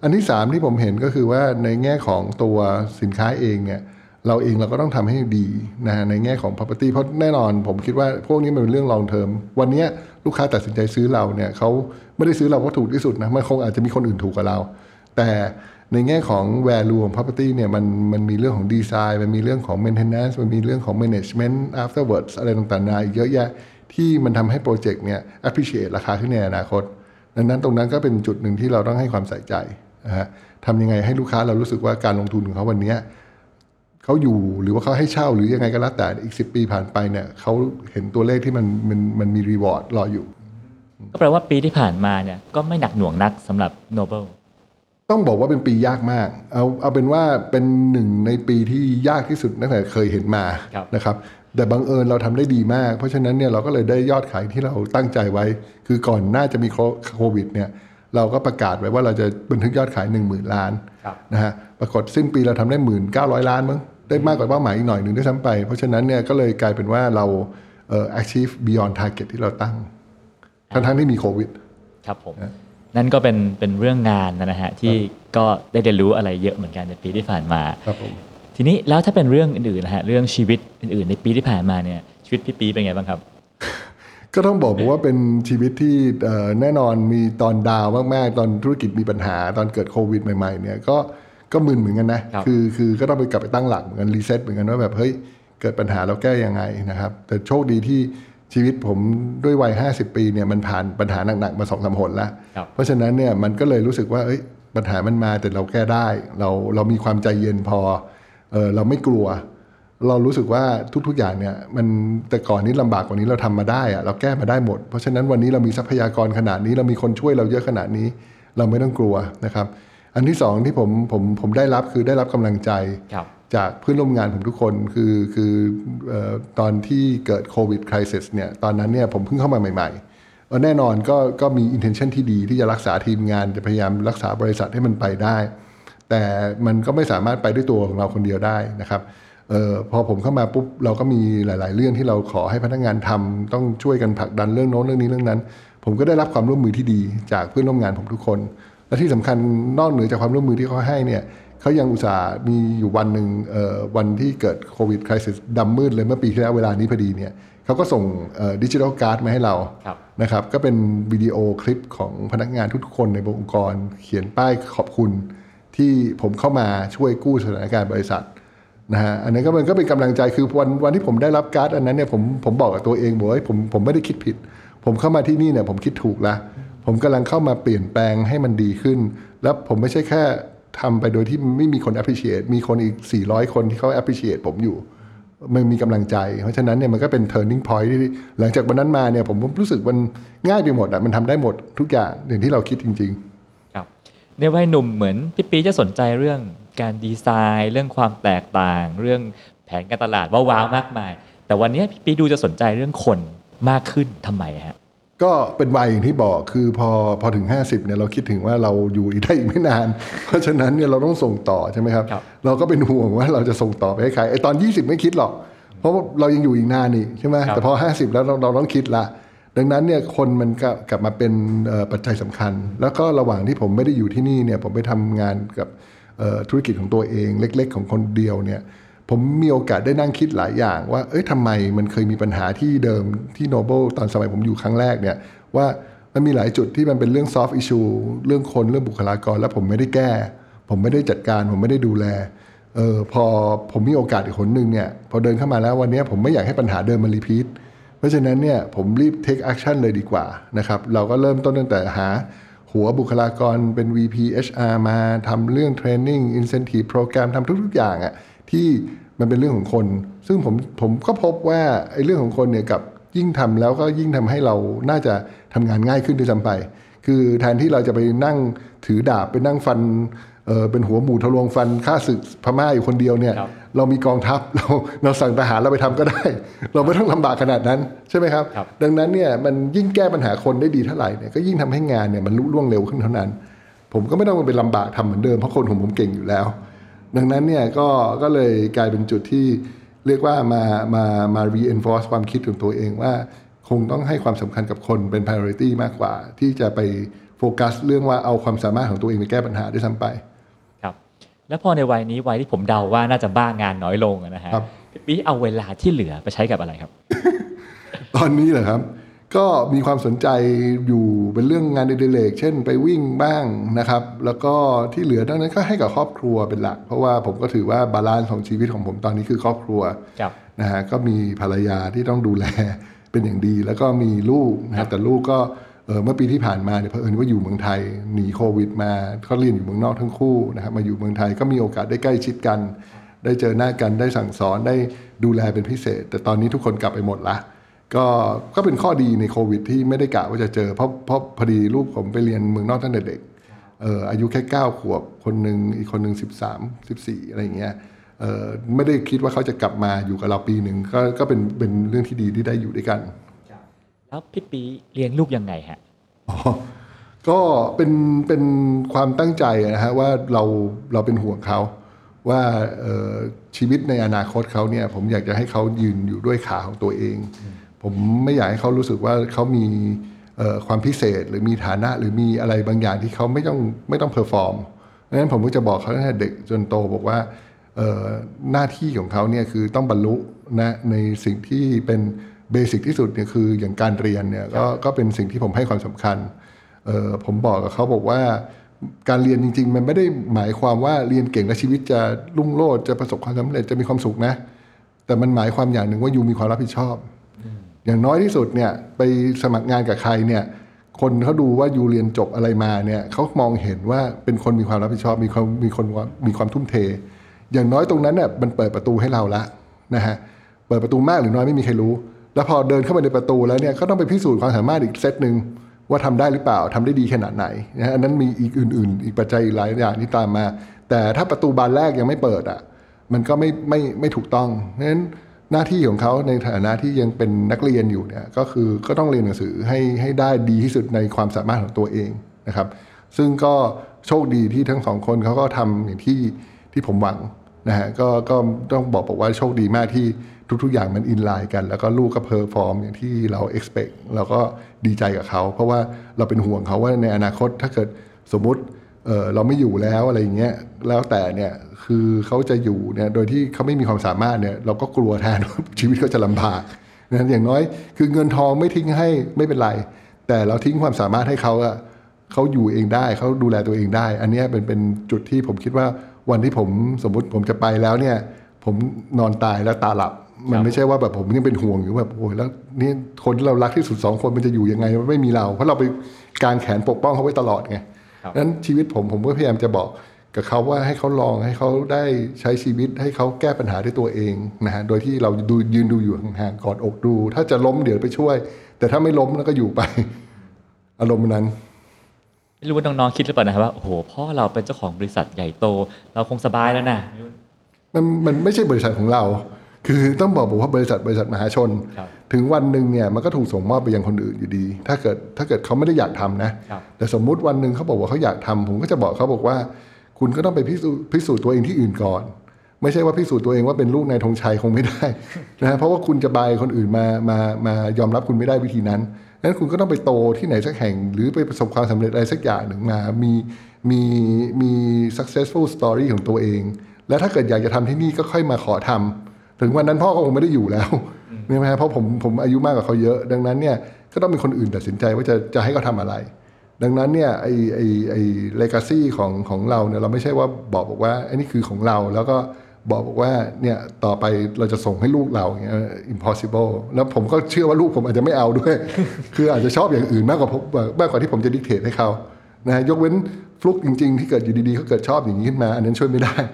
อันที่สามที่ผมเห็นก็คือว่าในแง่ของตัวสินค้าเองเนี่ยเราเองเราก็ต้องทำให้ดีนะฮะในแง่ของ property เพราะแน่นอนผมคิดว่าพวกนี้มันเป็นเรื่อง long term วันนี้ลูกค้าตัดสินใจซื้อเราเนี่ยเขาไม่ได้ซื้อเราเพราะถูกที่สุดนะมันคงอาจจะมีคนอื่นถูกกว่าเรา แต่ในแง่ของ value ของ property เนี่ยมันมันมีเรื่องของดีไซน์มันมีเรื่องของ maintenance มันมีเรื่องของ management afterwards อะไรต่างๆนาอีกเยอะแยะ ที่มันทำให้โปรเจกต์เนี่ย appreciate ราคาขึ้นในอนาคต ดังนั้นตรงนั้นก็เป็นจุดหนึ่งที่เราต้องให้ความใส่ใจนะฮะทำยังไงให้ลูกค้าเรารู้สึกว่าการลงทุนของเขาวันเนี้ยเขาอยู่หรือว่าเขาให้เช่าหรือยังไงก็แล้วแต่อีกสิปีผ่านไปเนี่ยเขาเห็นตัวเลขที่มันมันมันมีรีวอร์ดรออยู่ ก็แปลว่าปีที่ผ่านมาเนี่ยก็ไม่หนักหน่วงนักสำหรับ Noble ต้องบอกว่าเป็นปียากมาก เอาเอาเป็นว่าเป็นหนึ่งในปีที่ยากที่สุดตั้งแต่เคยเห็นมาครับนะครับ แต่บังเอิญเราทำได้ดีมาก เพราะฉะนั้นเนี่ยเราก็เลยได้ยอดขายที่เราตั้งใจไว้ คือก่อนหน่าจะมีโควิดเนี่ยเราก็ประกาศไว้ว่าเราจะบันทึกยอดขาย 1 0,000 ล้านครับนะฮะปรากฏสิ้นปีเราทำได้ 1,900 ล้านมั้งได้มากกว่าเป้าหมายอีกหน่อยหนึ่งด้วยซ้ำไป เพราะฉะนั้นเนี่ยก็เลยกลายเป็นว่าเราเอ่อ achieve beyond target ที่เราตั้ง ทั้งๆที่มีโควิด ครับผม นั่นก็เป็นเป็นเรื่องงานนะฮะที่ก็ได้เรียนรู้อะไรเยอะเหมือนกันในปีที่ผ่านมาครับผม ทีนี้แล้วถ้าเป็นเรื่องอื่นๆนะฮะเรื่องชีวิตอื่นๆ ในปีที่ผ่านมาเนี่ยชีวิตพี่ปีเป็นไงบ้างครับ ก็ต้องบอกผมว่าเป็นชีวิตที่เอ่อแน่นอนมีตอนดาวมากๆ ตอนธุรกิจมีปัญหาตอนเกิดโควิดใหม่ๆเนี่ยก็ก็มึนเหมือนกันนะครับอคือก็ต้องไปกลับไปตั้งหลักเหมือนกันรีเซ็ตเหมือนกันว่าแบบเฮ้ยเกิดปัญหาเราแก้ยังไงนะครับ แต่โชคดีที่ชีวิตผมด้วยวัย 50 ปีเนี่ยมันผ่านปัญหาหนักๆมาสองสามหนแล้วครับเพราะฉะนั้นเนี่ยมันก็เลยรู้สึกว่าเอ้ยปัญหามันมาแต่เราแก้ได้ เราเรามีความใจเย็นพอ เออเราไม่กลัว เรารู้สึกว่าทุกๆอย่างเนี่ยมันแต่ก่อนนี้ลำบากกว่านี้เราทำมาได้อะเราแก้มาได้หมด เพราะฉะนั้นวันนี้เรามีทรัพยากรขนาดนี้ เรามีคนช่วยเราเยอะขนาดนี้ เราไม่ต้องกลัวนะครับ อันที่สองที่ผมผมผมได้รับคือได้รับกำลังใจครับจากเพื่อนร่วมงานผมทุกคนคือคือเออตอนที่เกิดโควิดคริสเนี่ยตอนนั้นเนี่ยผมเพิ่งเข้ามาใหม่ๆเออแน่นอนก็ก็มี intention ที่ดีที่จะรักษาทีมงานจะพยายามรักษาบริษัทให้มันไปได้ แต่มันก็ไม่สามารถไปด้วยตัวของเราคนเดียวได้นะครับเออพอผมเข้ามาปุ๊บเราก็มีหลาย ๆ เรื่องที่เราขอให้พนักงานทำต้องช่วยกันผลักดันเรื่องโน้นเรื่องนี้เรื่องนั้น ผมก็ได้รับความร่วมมือที่ดีจากเพื่อนร่วมงานผมทุกคน และที่สำคัญนอกเหนือจากความร่วมมือที่เขาให้เนี่ยเขายังอุตส่าห์มีอยู่วันหนึ่งเอ่อวันที่เกิดโควิดคริสดำมืดเลยเมื่อปีที่แล้วเวลานี้พอดีเนี่ยเขาก็ส่งดิจิทัลการ์ดมาให้เราครับนะครับก็เป็นวิดีโอคลิปของพนักงานทุกๆคนในองค์กร เขียนป้ายขอบคุณ ที่ผมเข้ามาช่วยกู้สถานการณ์บริษัทนะฮะอันนั้นก็มันก็เป็นกำลังใจคือวันวันที่ผมได้รับการ์ดอันนั้นเนี่ยผมผมบอกกับตัวเองบอกว่าเฮ้ยผมผมไม่ได้คิดผิด ผมเข้ามาที่นี่เนี่ยผมคิดถูกล้วผมกำลังเข้ามาเปลี่ยนแปลงให้มันดีขึ้น แล้วผมไม่ใช่แค่ทำไปโดยที่ไม่มีคน appreciate มีคนอีก 400 คนที่เขา appreciate ผมอยู่ มันมีกำลังใจ เพราะฉะนั้นเนี่ยมันก็เป็น turning point ที่หลังจากวันนั้นมาเนี่ยผมรู้สึกมันง่ายไปหมดอะมันทำได้หมดทุกอย่างอย่างที่เราคิดจริง ๆ ครับในวัยหนุ่มเหมือนพี่ปีจะสนใจเรื่องการดีไซน์ เรื่องความแตกต่าง เรื่องแผนการตลาดว้าวๆมากมาย แต่วันนี้พี่ปีดูจะสนใจเรื่องคนมากขึ้นทำไมฮะก็เป็นวัยอย่างที่บอกคือพอพอถึง 50เนี่ยเราคิดถึงว่าเราอยู่อีกได้อีกไม่นาน เพราะฉะนั้นเนี่ยเราต้องส่งต่อใช่ไหมครับครับเราก็เป็นห่วงว่าเราจะส่งต่อไปให้ใครไอตอน 20 ไม่คิดหรอก เพราะว่าเรายังอยู่อีกนานนี่ใช่ไหมครับแต่พอ 50 แล้วเราเราต้องคิดละ ดังนั้นเนี่ยคนมันก็กลับมาเป็นปัจจัยสำคัญ แล้วก็ระหว่างที่ผมไม่ได้อยู่ที่นี่เนี่ยผมไปทำงานกับธุรกิจของตัวเองเล็ก ๆ ของคนเดียวเนี่ยผมมีโอกาสได้นั่งคิดหลายอย่าง ว่าเอ้ยทำไมมันเคยมีปัญหาที่เดิมที่โนเบิลตอนสมัยผมอยู่ครั้งแรกเนี่ยว่ามันมีหลายจุดที่มันเป็นเรื่อง soft issue เรื่องคนเรื่องบุคลากร แล้วผมไม่ได้แก้ ผมไม่ได้จัดการ ผมไม่ได้ดูแลเออพอผมมีโอกาสอีกคนหนึ่งเนี่ยพอเดินเข้ามาแล้ววันนี้ผมไม่อยากให้ปัญหาเดิมมันรีพีท ราะฉะนั้นเนี่ยผมรีบ take action เลยดีกว่านะครับเราก็เริ่มต้นตั้งแต่หาหัวบุคลากรเป็น VP HR มาทำเรื่อง Training Incentive Program ทำทุก ๆ อย่างอะ่ะที่มันเป็นเรื่องของคน ซึ่งผมผมก็พบว่าไอ้เรื่องของคนเนี่ยกับยิ่งทำแล้วก็ยิ่งทำให้เราน่าจะทำงานง่ายขึ้นด้วยซ้ำไป คือแทนที่เราจะไปนั่งถือดาบไปนั่งฟัน เออเป็นหัวหมูทะลวงฟันฆ่าศึกพม่าอยู่คนเดียวเนี่ยครับเรามีกองทัพเราเราสั่งทหารเราไปทำก็ได้ เราไม่ต้องลำบากขนาดนั้นใช่ไหมครับครับ ดังนั้นเนี่ยมันยิ่งแก้ปัญหาคนได้ดีเท่าไหร่เนี่ยก็ยิ่งทำให้งานเนี่ยมันลุล่วงเร็วขึ้นเท่านั้น ผมก็ไม่ต้องไปลำบากทำเหมือนเดิมเพราะคนของผมเก่งอยู่แล้ว ดังนั้นเนี่ยก็ก็เลยกลายเป็นจุดที่เรียกว่ามามามา reinforce ความคิดของตัวเองว่า คงต้องให้ความสำคัญกับคนเป็น priority มากกว่า ที่จะไปโฟกัสเรื่องว่าเอาความสามารถของตัวเองไปแก้ปัญหาด้วยซ้ำไปครับ แล้วพอในวัยนี้วัยที่ผมเดาว่าน่าจะบ้างานน้อยลงอะนะฮะครับ พี่ปีเอาเวลาที่เหลือไปใช้กับอะไรครับ ตอนนี้เหรอครับ ก็มีความสนใจอยู่เป็นเรื่องงานอดิเรกเช่นไปวิ่งบ้างนะครับ แล้วก็ที่เหลือดังนั้นก็ให้กับครอบครัวเป็นหลัก เพราะว่าผมก็ถือว่า balance ของชีวิตของผมตอนนี้คือครอบครัว ครับ นะฮะก็มีภรรยาที่ต้องดูแลเป็นอย่างดี แล้วก็มีลูกนะครัฮะบแต่ลูกก็ เมื่อปีที่ผ่านมาเนี่ยเผอิญว่าอยู่เมืองไทยหนีโควิด มาเขาเรียนอยู่เมืองนอกทั้งคู่นะครับมาอยู่เมืองไทยก็มีโอกาสได้ใกล้ชิดกัน ได้เจอหน้ากันได้สั่งสอนได้ดูแลเป็นพิเศษ แต่ตอนนี้ทุกคนกลับไปหมดละก็ก็เป็นข้อดีในโควิด ที่ไม่ได้กะว่าจะเจอเพราะเพราะพอดีลูกผมไปเรียนเมืองนอกตั้งแต่เด็กเอ่ออายุแค่ 9 ขวบคนหนึ่งอีกคนหนึ่ง13 14 อะไรอย่างเงี้ยเอ่อไม่ได้คิดว่าเขาจะกลับมาอยู่กับเราปีหนึ่งก็ก็เป็นเป็นเรื่องที่ดีที่ได้อยู่ด้วยกัน แล้วพี่ปีเลี้ยงลูกยังไงฮะอ๋อก็เป็นเป็นความตั้งใจนะฮะว่าเราเราเป็นห่วงเขา ว่าชีวิตในอนาคตเขาเนี่ย ผมอยากจะให้เขายืนอยู่ด้วยขาของตัวเอง ผมไม่อยากให้เขารู้สึกว่าเขามีความพิเศษหรือมีฐานะหรือมีอะไรบางอย่างที่เขาไม่ต้องไม่ต้อง perform เพราะนั้นผมก็จะบอกเขาตั้งแต่เด็กจนโตบอกว่าหน้าที่ของเขาเนี่ยคือต้องบรรลุนะในสิ่งที่เป็น basic ที่สุดเนี่ยคืออย่างการเรียนเนี่ยก็ก็เป็นสิ่งที่ผมให้ความสำคัญเออผมบอกกับเขาบอกว่าการเรียนจริง ๆ มันไม่ได้หมายความว่าเรียนเก่งและชีวิตจะรุ่งโรจน์จะประสบความสำเร็จจะมีความสุขนะ แต่มันหมายความอย่างหนึ่งว่า you มีความรับผิดชอบ อย่างน้อยที่สุดเนี่ยไปสมัครงานกับใครเนี่ยคนเขาดูว่ายูเรียนจบอะไรมาเนี่ยเขามองเห็นว่าเป็นคนมีความรับผิดชอบ มีความมีคนมีความทุ่มเท อย่างน้อยตรงนั้นเนี่ยมันเปิดประตูให้เราละนะฮะเปิดประตูมากหรือน้อยไม่มีใครรู้ แล้วพอเดินเข้าไปในประตูแล้วเนี่ยก็ต้องไปพิสูจน์ความสามารถอีกเซตหนึ่งว่าทำได้หรือเปล่าทำได้ดีขนาดไหนนะฮะอันนั้นมีอีกอื่น ๆ อีกปัจจัยหลายอย่างที่ตามมา แต่ถ้าประตูบานแรกยังไม่เปิดอะมันก็ไม่ไม่ไม่ถูกต้องเพราะฉะนั้นหน้าที่ของเขาในฐานะที่ยังเป็นนักเรียนอยู่เนี่ยก็คือก็ต้องเรียนหนังสือให้ให้ได้ดีที่สุดในความสามารถของตัวเองนะครับ ซึ่งก็โชคดีที่ทั้งสองคนเขาก็ทำอย่างที่ที่ผมหวังนะฮะก็ก็ต้องบอกบอกว่าโชคดีมากที่ ทุกๆอย่างมัน in line กัน แล้วก็ลูกก็ perform อย่างที่เรา expect เราก็ดีใจกับเขา เพราะว่าเราเป็นห่วงเขาว่าในอนาคตถ้าเกิดสมมุติเออเราไม่อยู่แล้วอะไรอย่างเงี้ยแล้วแต่เนี่ยคือเขาจะอยู่เนี่ยโดยที่เขาไม่มีความสามารถเนี่ยเราก็กลัวแทนชีวิตเขาจะลำบากนะอย่างน้อยคือเงินทองไม่ทิ้งให้ไม่เป็นไร แต่เราทิ้งความสามารถให้เขาอะเขาอยู่เองได้เขาดูแลตัวเองได้ อันนี้เป็นเป็นจุดที่ผมคิดว่าวันที่ผมสมมุติผมจะไปแล้วเนี่ยผมนอนตายแล้วตาหลับ มันไม่ใช่ว่าแบบผมยังเป็นห่วงอยู่แบบโอ้ยแล้วนี่คนที่เรารักที่สุดสองคนมันจะอยู่ยังไงมันไม่มีเราเพราะเราไปกางแขนปกป้องเขาไว้ตลอดไงครับนั้นชีวิตผมผมก็พยายามจะบอกกับเขาว่าให้เขาลองให้เขาได้ใช้ชีวิตให้เขาแก้ปัญหาด้วยตัวเองนะฮะโดยที่เราดูยืนดูอยู่ห่างๆกอดอกดู ถ้าจะล้มเดี๋ยวไปช่วย แต่ถ้าไม่ล้มแล้วก็อยู่ไป อารมณ์นั้นไม่รู้ว่าน้องๆคิดหรือเปล่านะครับว่าโอ้โหพ่อเราเป็นเจ้าของบริษัทใหญ่โต เราคงสบายแล้วนะมันมันไม่ใช่บริษัทของเรา คือต้องบอกบอกว่าบริษัทบริษัทมหาชนครับถึงวันหนึ่งเนี่ยมันก็ถูกส่งมอบไปยังคนอื่นอยู่ดี ถ้าเกิดถ้าเกิดเขาไม่ได้อยากทำนะครับแต่สมมุติวันหนึ่งเขาบอกว่าเขาอยากทำผมก็จะบอกเขาบอกว่า คุณก็ต้องไปพิสูจน์พิสูจน์ตัวเองที่อื่นก่อน ไม่ใช่ว่าพิสูจน์ตัวเองว่าเป็นลูกนายธงชัยคงไม่ได้นะฮะเพราะว่าคุณจะบายคนอื่นมามามายอมรับคุณไม่ได้วิธีนั้นนั้นคุณก็ต้องไปโตที่ไหนสักแห่ง หรือไปประสบความสำเร็จอะไรสักอย่างหนึ่งมา มีมีมี successful story ของตัวเอง แล้วถ้าเกิดอยากจะทำที่นี่ก็ค่อยมาขอทำ ถึงวันนั้นพ่อก็คงไม่ได้อยู่แล้วใช่ไหมฮะเพราะผมผมอายุมากกว่าเขาเยอะ ดังนั้นเนี่ยก็ต้องเป็นคนอื่นตัดสินใจว่าจะจะให้เขาทำอะไร ดังนั้นเนี่ยไอไอไอเลกาซีของของเราเนี่ยเราไม่ใช่ว่าบอกบอกว่าอันนี้คือของเราแล้วก็บอกบอกว่าเนี่ยต่อไปเราจะส่งให้ลูกเราอย่างเงี้ย impossible แล้วผมก็เชื่อว่าลูกผมอาจจะไม่เอาด้วย คืออาจจะชอบอย่างอื่นมากกว่าผมมากกว่าที่ผมจะดิกเทตให้เขานะฮะยกเว้นฟลุกจริง ๆ ที่เกิดอยู่ดีๆเขาเกิดชอบอย่างนี้ขึ้นมา อันนั้นช่วยไม่ได้ฮะ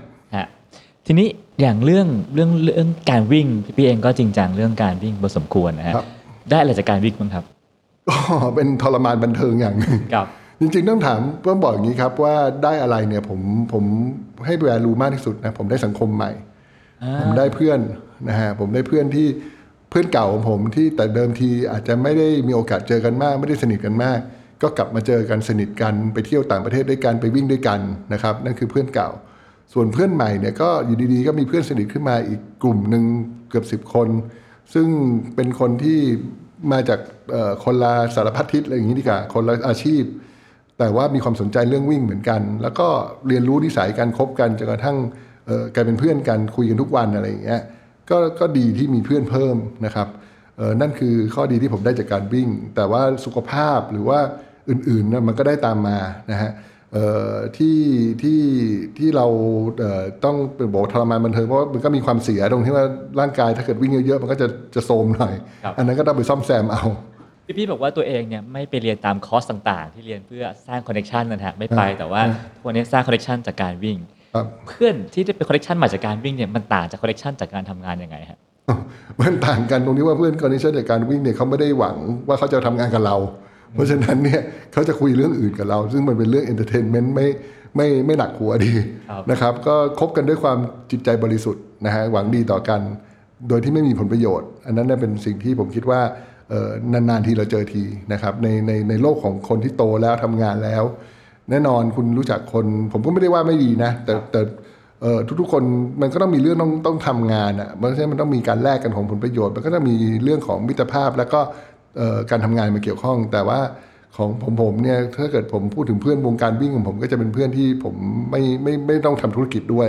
ทีนี้อย่างเรื่องเรื่องเรื่องการวิ่งพี่พี่เองก็จริงจังเรื่องการวิ่งพอสมควรนะฮะครับ ได้อะไรจากการวิ่งบ้างครับ ก็เป็นทรมานบันเทิงอย่างหนึ่ง ครับ จริงๆ ต้องถามต้องบอกอย่างนี้ครับว่าได้อะไรเนี่ยผมผมให้แวลูมากที่สุดนะผมได้สังคมใหม่ ผมได้เพื่อนนะฮะผมได้เพื่อนที่เพื่อนเก่าของผมที่แต่เดิมทีอาจจะไม่ได้มีโอกาสเจอกันมาก ไม่ได้สนิทกันมาก ก็กลับมาเจอกันสนิทกันไปเที่ยวต่างประเทศด้วยกันไปวิ่งด้วยกันนะครับ นั่นคือเพื่อนเก่า ส่วนเพื่อนใหม่เนี่ยก็อยู่ดีๆ ก็มีเพื่อนสนิทขึ้นมาอีกกลุ่มหนึ่งเกือบสิบคน ซึ่งเป็นคนที่มาจากคนละสารพัดทิศอะไรอย่างนี้ดีกว่าคนละอาชีพ แต่ว่ามีความสนใจเรื่องวิ่งเหมือนกัน แล้วก็เรียนรู้นิสัยการคบกันจนกระทั่งกลายเป็นเพื่อนกันคุยกันทุกวันอะไรอย่างเงี้ยก็ก็ดีที่มีเพื่อนเพิ่มนะครับนั่นคือข้อดีที่ผมได้จากการวิ่ง แต่ว่าสุขภาพหรือว่าอื่นๆนะมันก็ได้ตามมานะฮะ ที่ที่ที่เราเอ่อต้องเป็นบอกว่าทรมานบันเทิงเพราะว่ามันก็มีความเสียตรงที่ว่าร่างกายถ้าเกิดวิ่งเยอะๆมันก็จะจะโทรมหน่อยครับอันนั้นก็ต้องไปซ่อมแซมเอาพี่พี่บอกว่าตัวเองเนี่ยไม่ไปเรียนตามคอร์สต่างๆ ที่เรียนเพื่อสร้าง connection นะฮะไม่ไปอ่าแต่ว่าทุกวันนี้สร้าง connection จากการวิ่งครับเพื่อนที่ได้เป็น connection มาจากการวิ่งเนี่ยมันต่างจาก connection จากการทำงานยังไงฮะมันต่างกันตรงที่ว่าเพื่อน connection จากการวิ่งเนี่ยเขาไม่ได้หวังว่าเขาจะทำงานกับเรา เพราะฉะนั้นเนี่ยเขาจะคุยเรื่องอื่นกับเรา ซึ่งมันเป็นเรื่อง entertainment ไม่ไม่ไม่หนักหัวดีครับนะครับ ก็คบกันด้วยความจิตใจบริสุทธิ์นะฮะหวังดีต่อกัน โดยที่ไม่มีผลประโยชน์ อันนั้นเนี่ยเป็นสิ่งที่ผมคิดว่าเอ่อนานๆทีเราเจอทีนะครับในในในโลกของคนที่โตแล้วทำงานแล้ว แน่นอนคุณรู้จักคน ผมก็ไม่ได้ว่าไม่ดีนะ แต่แต่เอ่อทุกๆคนมันก็ต้องมีเรื่องต้องต้องทำงานอะเพราะฉะนั้นมันต้องมีการแลกกันของผลประโยชน์ มันก็ต้องมีเรื่องของมิตรภาพแล้วก็เอ่อ การทำงานมาเกี่ยวข้อง แต่ว่าของผมผมเนี่ยถ้าเกิดผมพูดถึงเพื่อนวงการวิ่งของผมก็จะเป็นเพื่อนที่ผมไม่ไม่ไม่ต้องทำธุรกิจด้วย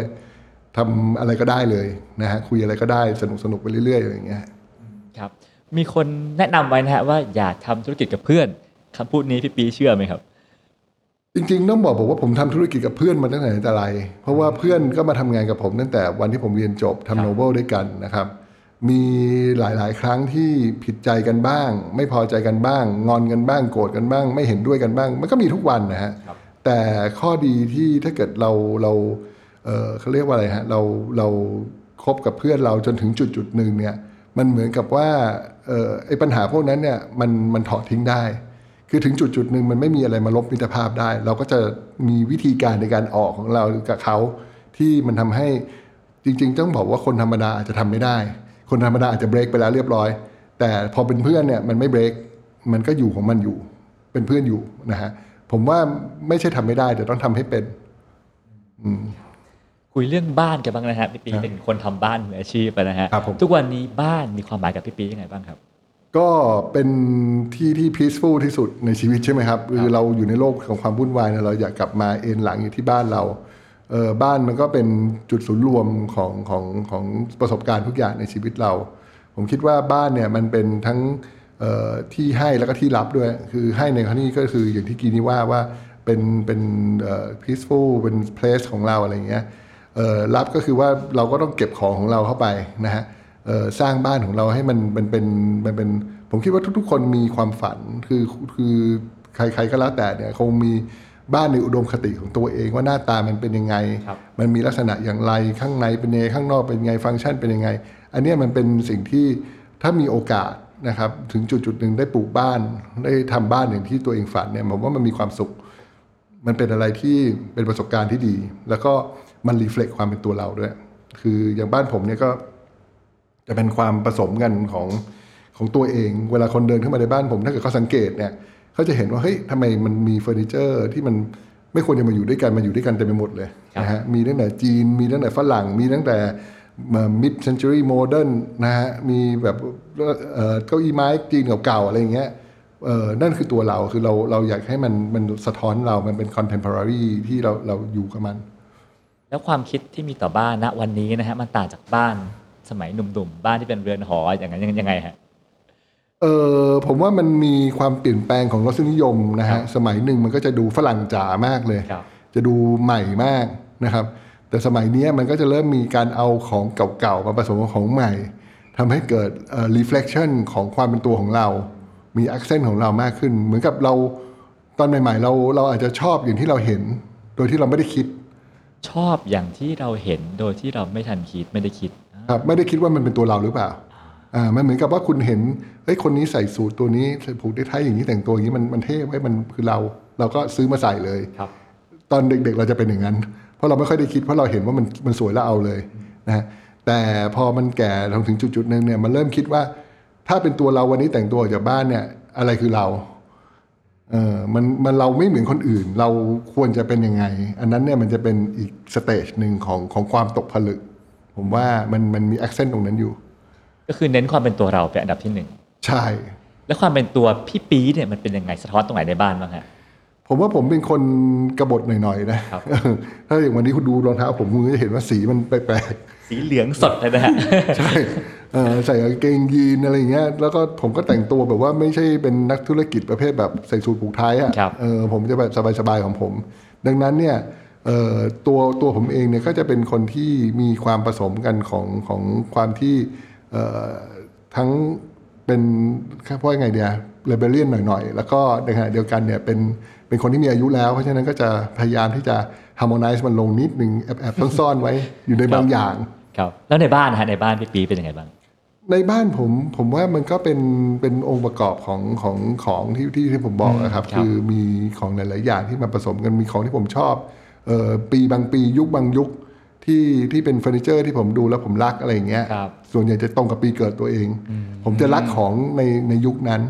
ทำอะไรก็ได้เลยนะฮะคุยอะไรก็ได้สนุกสนุกไปเรื่อยๆอย่างเงี้ยครับมีคนแนะนำไว้นะฮะว่าอย่าทำธุรกิจกับเพื่อนคำพูดนี้พี่ปีเชื่อไหมครับ จริงๆต้องบอกบอกว่าผมทำธุรกิจกับเพื่อนมาตั้งแต่ไหนแต่ไร เพราะว่าเพื่อนก็มาทำงานกับผมตั้งแต่วันที่ผมเรียนจบครับทำโนเบิลด้วยกันนะครับ มีหลาย ๆ ครั้งที่ผิดใจกันบ้าง ไม่พอใจกันบ้าง งอนกันบ้างโกรธกันบ้าง ไม่เห็นด้วยกันบ้าง มันก็มีทุกวันนะฮะครับแต่ข้อดีที่ถ้าเกิดเราเราเออเขาเรียกว่าอะไรฮะเราเราคบกับเพื่อนเราจนถึงจุดจุดๆหนึ่งเนี่ยมันเหมือนกับว่าเออไอ้ปัญหาพวกนั้นเนี่ยมันมันถอดทิ้งได้ คือถึงจุดจุดๆหนึ่งมันไม่มีอะไรมาลบมิตรภาพได้ เราก็จะมีวิธีการในการออกของเรากับเขาที่มันทำให้จริง ๆ ต้องบอกว่าคนธรรมดาอาจจะทำไม่ได้ คนธรรมดาอาจจะเบรกไปแล้วเรียบร้อย แต่พอเป็นเพื่อนเนี่ยมันไม่เบรกมันก็อยู่ของมันอยู่ เป็นเพื่อนอยู่นะฮะผมว่าไม่ใช่ทำไม่ได้แต่ต้องทำให้เป็นคุยเรื่องบ้านกันบ้างนะฮะพี่ปีครับเป็นคนทำบ้านมืออาชีพไปนะฮะครับผมทุกวันนี้บ้านมีความหมายกับพี่ปียังไงบ้างครับ ก็เป็นที่ที่ peaceful ที่สุดในชีวิตใช่ไหมครับคือเราอยู่ในโลกของความวุ่นวายเนี่ยเราอยากกลับมาเอนหลังอยู่ที่บ้านเรา เออบ้านมันก็เป็นจุดศูนย์รวมของของของประสบการณ์ทุกอย่างในชีวิตเรา ผมคิดว่าบ้านเนี่ยมันเป็นทั้งที่ให้แล้วก็ที่รับด้วย คือให้ในครั้งนี้ก็คืออย่างที่กีนี่ว่าว่าเป็นเป็นเอ่อ peaceful เป็น place ของเราอะไรเงี้ยเอ่อรับก็คือว่าเราก็ต้องเก็บของของเราเข้าไปนะฮะเอ่อสร้างบ้านของเราให้มันมันเป็นมันเป็นผมคิดว่าทุกๆ คนมีความฝันคือคือใครๆก็แล้วแต่เนี่ยคงมี บ้านในอุดมคติของตัวเองว่าหน้าตามันเป็นยังไงครับมันมีลักษณะอย่างไรข้างในเป็นยังไงข้างนอกเป็นยังไงฟังก์ชันเป็นยังไง อันเนี้ยมันเป็นสิ่งที่ถ้ามีโอกาสนะครับถึงจุดจุดๆหนึ่งได้ปลูกบ้านได้ทำบ้านอย่างที่ตัวเองฝันเนี่ยผมว่ามันมีความสุข มันเป็นอะไรที่เป็นประสบการณ์ที่ดี แล้วก็มัน reflect ความเป็นตัวเราด้วย คืออย่างบ้านผมเนี่ยก็จะเป็นความผสมกันของของตัวเอง เวลาคนเดินเข้ามาในบ้านผม ถ้าเกิดเขาสังเกตเนี่ย เขาจะเห็นว่าเฮ้ยทำไมมันมีเฟอร์นิเจอร์ที่มันไม่ควรจะมาอยู่ด้วยกันมาอยู่ด้วยกันเต็มไปหมดเลยครับนะฮะมีตั้งแต่จีนมีตั้งแต่ฝรั่งมีตั้งแต่มิดเซน t ุรีโมเดิร์นนะฮะมีแบบเอ่อเก้าอี้ไม้จีนเก่าๆอะไรอย่างเงี้ยเออนั่นคือตัวเราคือเราเราอยากให้มันมันสะท้อนเรา มันเป็นคอนเทม p o r a r y ที่เราเราอยู่กับมัน แล้วความคิดที่มีต่อบ้านณวันนี้นะฮะมันต่างจากบ้านสมัยหนุ่มๆ บ้านที่เป็นเรือนหออย่างนั้นยังยังไงฮะ เออผมว่ามันมีความเปลี่ยนแปลงของรสนิยมนะครัฮะบสมัยหนึ่งมันก็จะดูฝรั่งจ๋ามากเลยครับจะดูใหม่มากนะครับ แต่สมัยเนี้ยมันก็จะเริ่มมีการเอาของเก่าๆมาผสมกับของใหม่ทำให้เกิดเอ่อ reflection ของความเป็นตัวของเรา มี accent ของเรามากขึ้น เหมือนกับเราตอนใหม่ๆ เราเราอาจจะชอบอย่างที่เราเห็น โดยที่เราไม่ได้คิด ชอบอย่างที่เราเห็นโดยที่เราไม่ทันคิดไม่ได้คิด ครับไม่ได้คิดว่ามันเป็นตัวเราหรือเปล่าอ่ามันเหมือนกับว่าคุณเห็น เฮ้ยคนนี้ใส่สูทตัวนี้ใส่ผูกได้ไทยอย่างนี้แต่งตัวอย่างนี้มันมันเท่ไว้ยมันคือเรา เราก็ซื้อมาใส่เลยครับ ตอนเด็กๆเราจะเป็นอย่างนั้น เพราะเราไม่ค่อยได้คิดเพราะเราเห็นว่ามันมันสวยแล้วเอาเลยนะฮะแต่พอมันแก่ถึงจุดจุดๆหนึ่งเนี่ยมันเริ่มคิดว่า ถ้าเป็นตัวเราวันนี้แต่งตัวออกจากบ้านเนี่ย อะไรคือเราเออมันมันเราไม่เหมือนคนอื่น เราควรจะเป็นยังไง อันนั้นเนี่ยมันจะเป็นอีกสเตจหนึ่งของของความตกผลึก ผมว่ามันมันมี accent ตรงนั้นอยู่ ก็คือเน้นความเป็นตัวเราเป็นอันดับที่หนึ่ง ใช่ แล้วความเป็นตัวพี่ปี๊ดเนี่ยมันเป็นยังไงสะท้อนตรงไหนในบ้านบ้างฮะ ผมว่าผมเป็นคนกบฏหน่อยๆนะครับ ถ้าอย่างวันนี้คุณดูรองเท้าผมคุณก็จะเห็นว่าสีมันแปลกสีเหลืองสดเลยนะฮะ ๆ ใช่เออใส่กางเกงยีนอะไรอย่างเงี้ยแล้วก็ผมก็แต่งตัวแบบว่าไม่ใช่เป็นนักธุรกิจประเภทแบบใส่สูทผูกไทยอะครับ เออผมจะแบบสบายๆของผม ดังนั้นเนี่ยเอ่อตัวตัวผมเองเนี่ยก็จะเป็นคนที่มีความผสมกันของของความที่เอ่อทั้ง เป็นเพราะยังไงเดียเรเบเลียนหน่อยๆ แล้วก็ในขณะเดียวกันเนี่ยเป็นเป็นคนที่มีอายุแล้ว เพราะฉะนั้นก็จะพยายามที่จะ harmonize มันลงนิดนึงแอบแอบซ่อนๆไว้อยู่ในบางอย่างครับแล้วในบ้านนะฮะในบ้านพี่ปี๊ดเป็นยังไงบ้างในบ้านผมผมว่ามันก็เป็นเป็นองค์ประกอบของของของที่ที่ที่ผมบอกนะครับครับคือมีของหลาย ๆ อย่างที่มาผสมกันมีของที่ผมชอบเอ่อปีบางปียุคบางยุค ที่ที่เป็นเฟอร์นิเจอร์ที่ผมดูแล้วผมรักอะไรอย่างเงี้ย ครับส่วนใหญ่จะตรงกับปีเกิดตัวเอง ผมจะรักของในในยุคนั้น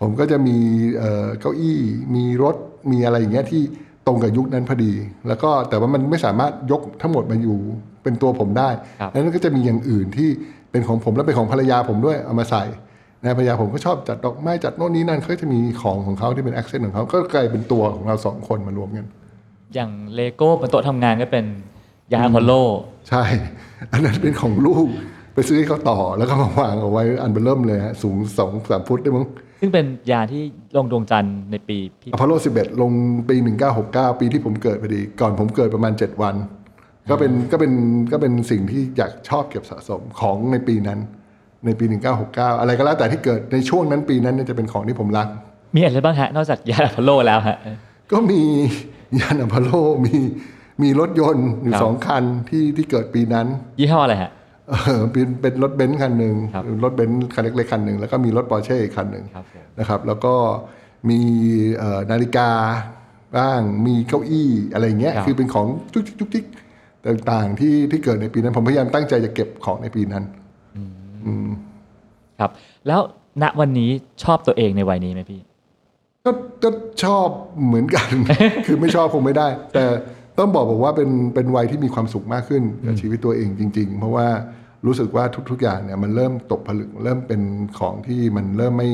ผมก็จะมีเอ่อเก้าอี้ มีรถ มีอะไรอย่างเงี้ยที่ตรงกับยุคนั้นพอดี แล้วก็แต่ว่ามันไม่สามารถยกทั้งหมดมาอยู่เป็นตัวผมได้ครับแล้วนั่นก็จะมีอย่างอื่นที่เป็นของผมและเป็นของภรรยาผมด้วยเอามาใส่นะภรรยาผมก็ชอบจัดดอกไม้จัดโน่นนี้นั่นเขาก็จะมีของของเขาที่เป็น accent ของเขาก็กลายเป็นตัวของเราสองคนมารวมกัน อย่างเลโก้บนโต๊ะทำงานก็เป็น ยานอพอลโล ใช่ อันนั้นเป็นของลูก ไปซื้อให้เขาต่อแล้วก็มาวางเอาไว้อันเบอร์เริ่มเลยฮะสูงสองสามฟุตได้มั้งซึ่งเป็นยานที่ลงดวงจันทร์ในปีพี่อพอลโล 11 ลงปี 1969 ปีที่ผมเกิดพอดี ก่อนผมเกิดประมาณ 7 วัน ก็เป็นก็เป็นก็เป็นสิ่งที่อยากชอบเก็บสะสมของในปีนั้น ในปี 1969 อะไรก็แล้วแต่ที่เกิดในช่วงนั้นปีนั้นเนี่ยจะเป็นของที่ผมรัก มีอะไรบ้างฮะ นอกจากยานอพอลโลแล้วฮะ ก็มียานอพอลโลมี มีรถยนต์อยู่ครับ สองคันที่ที่เกิดปีนั้นยี่ห้ออะไรฮะ เออเป็นเป็นรถเบนซ์คันหนึ่งครับ รถเบนซ์คันเล็กๆคันหนึ่งแล้วก็มีรถปอร์เช่อีกคันหนึ่ง ครับผม นะครับแล้วก็มีเอ่อนาฬิกาบ้างมีเก้าอี้อะไรอย่างเงี้ยครับ คือเป็นของจุกจิกจุกจิกต่างๆที่ที่เกิดในปีนั้น ผมพยายามตั้งใจจะเก็บของในปีนั้น ครับ แล้วณวันนี้ชอบตัวเองในวัยนี้ไหมพี่ ก็ก็ชอบเหมือนกัน คือไม่ชอบคงไม่ได้ แต่ ต้องบอกบอกว่าเป็นเป็นวัยที่มีความสุขมากขึ้นกับชีวิตตัวเองจริง ๆ เพราะว่ารู้สึกว่าทุก ๆ อย่างเนี่ยมันเริ่มตกผลึกเริ่มเป็นของที่มันเริ่มไม่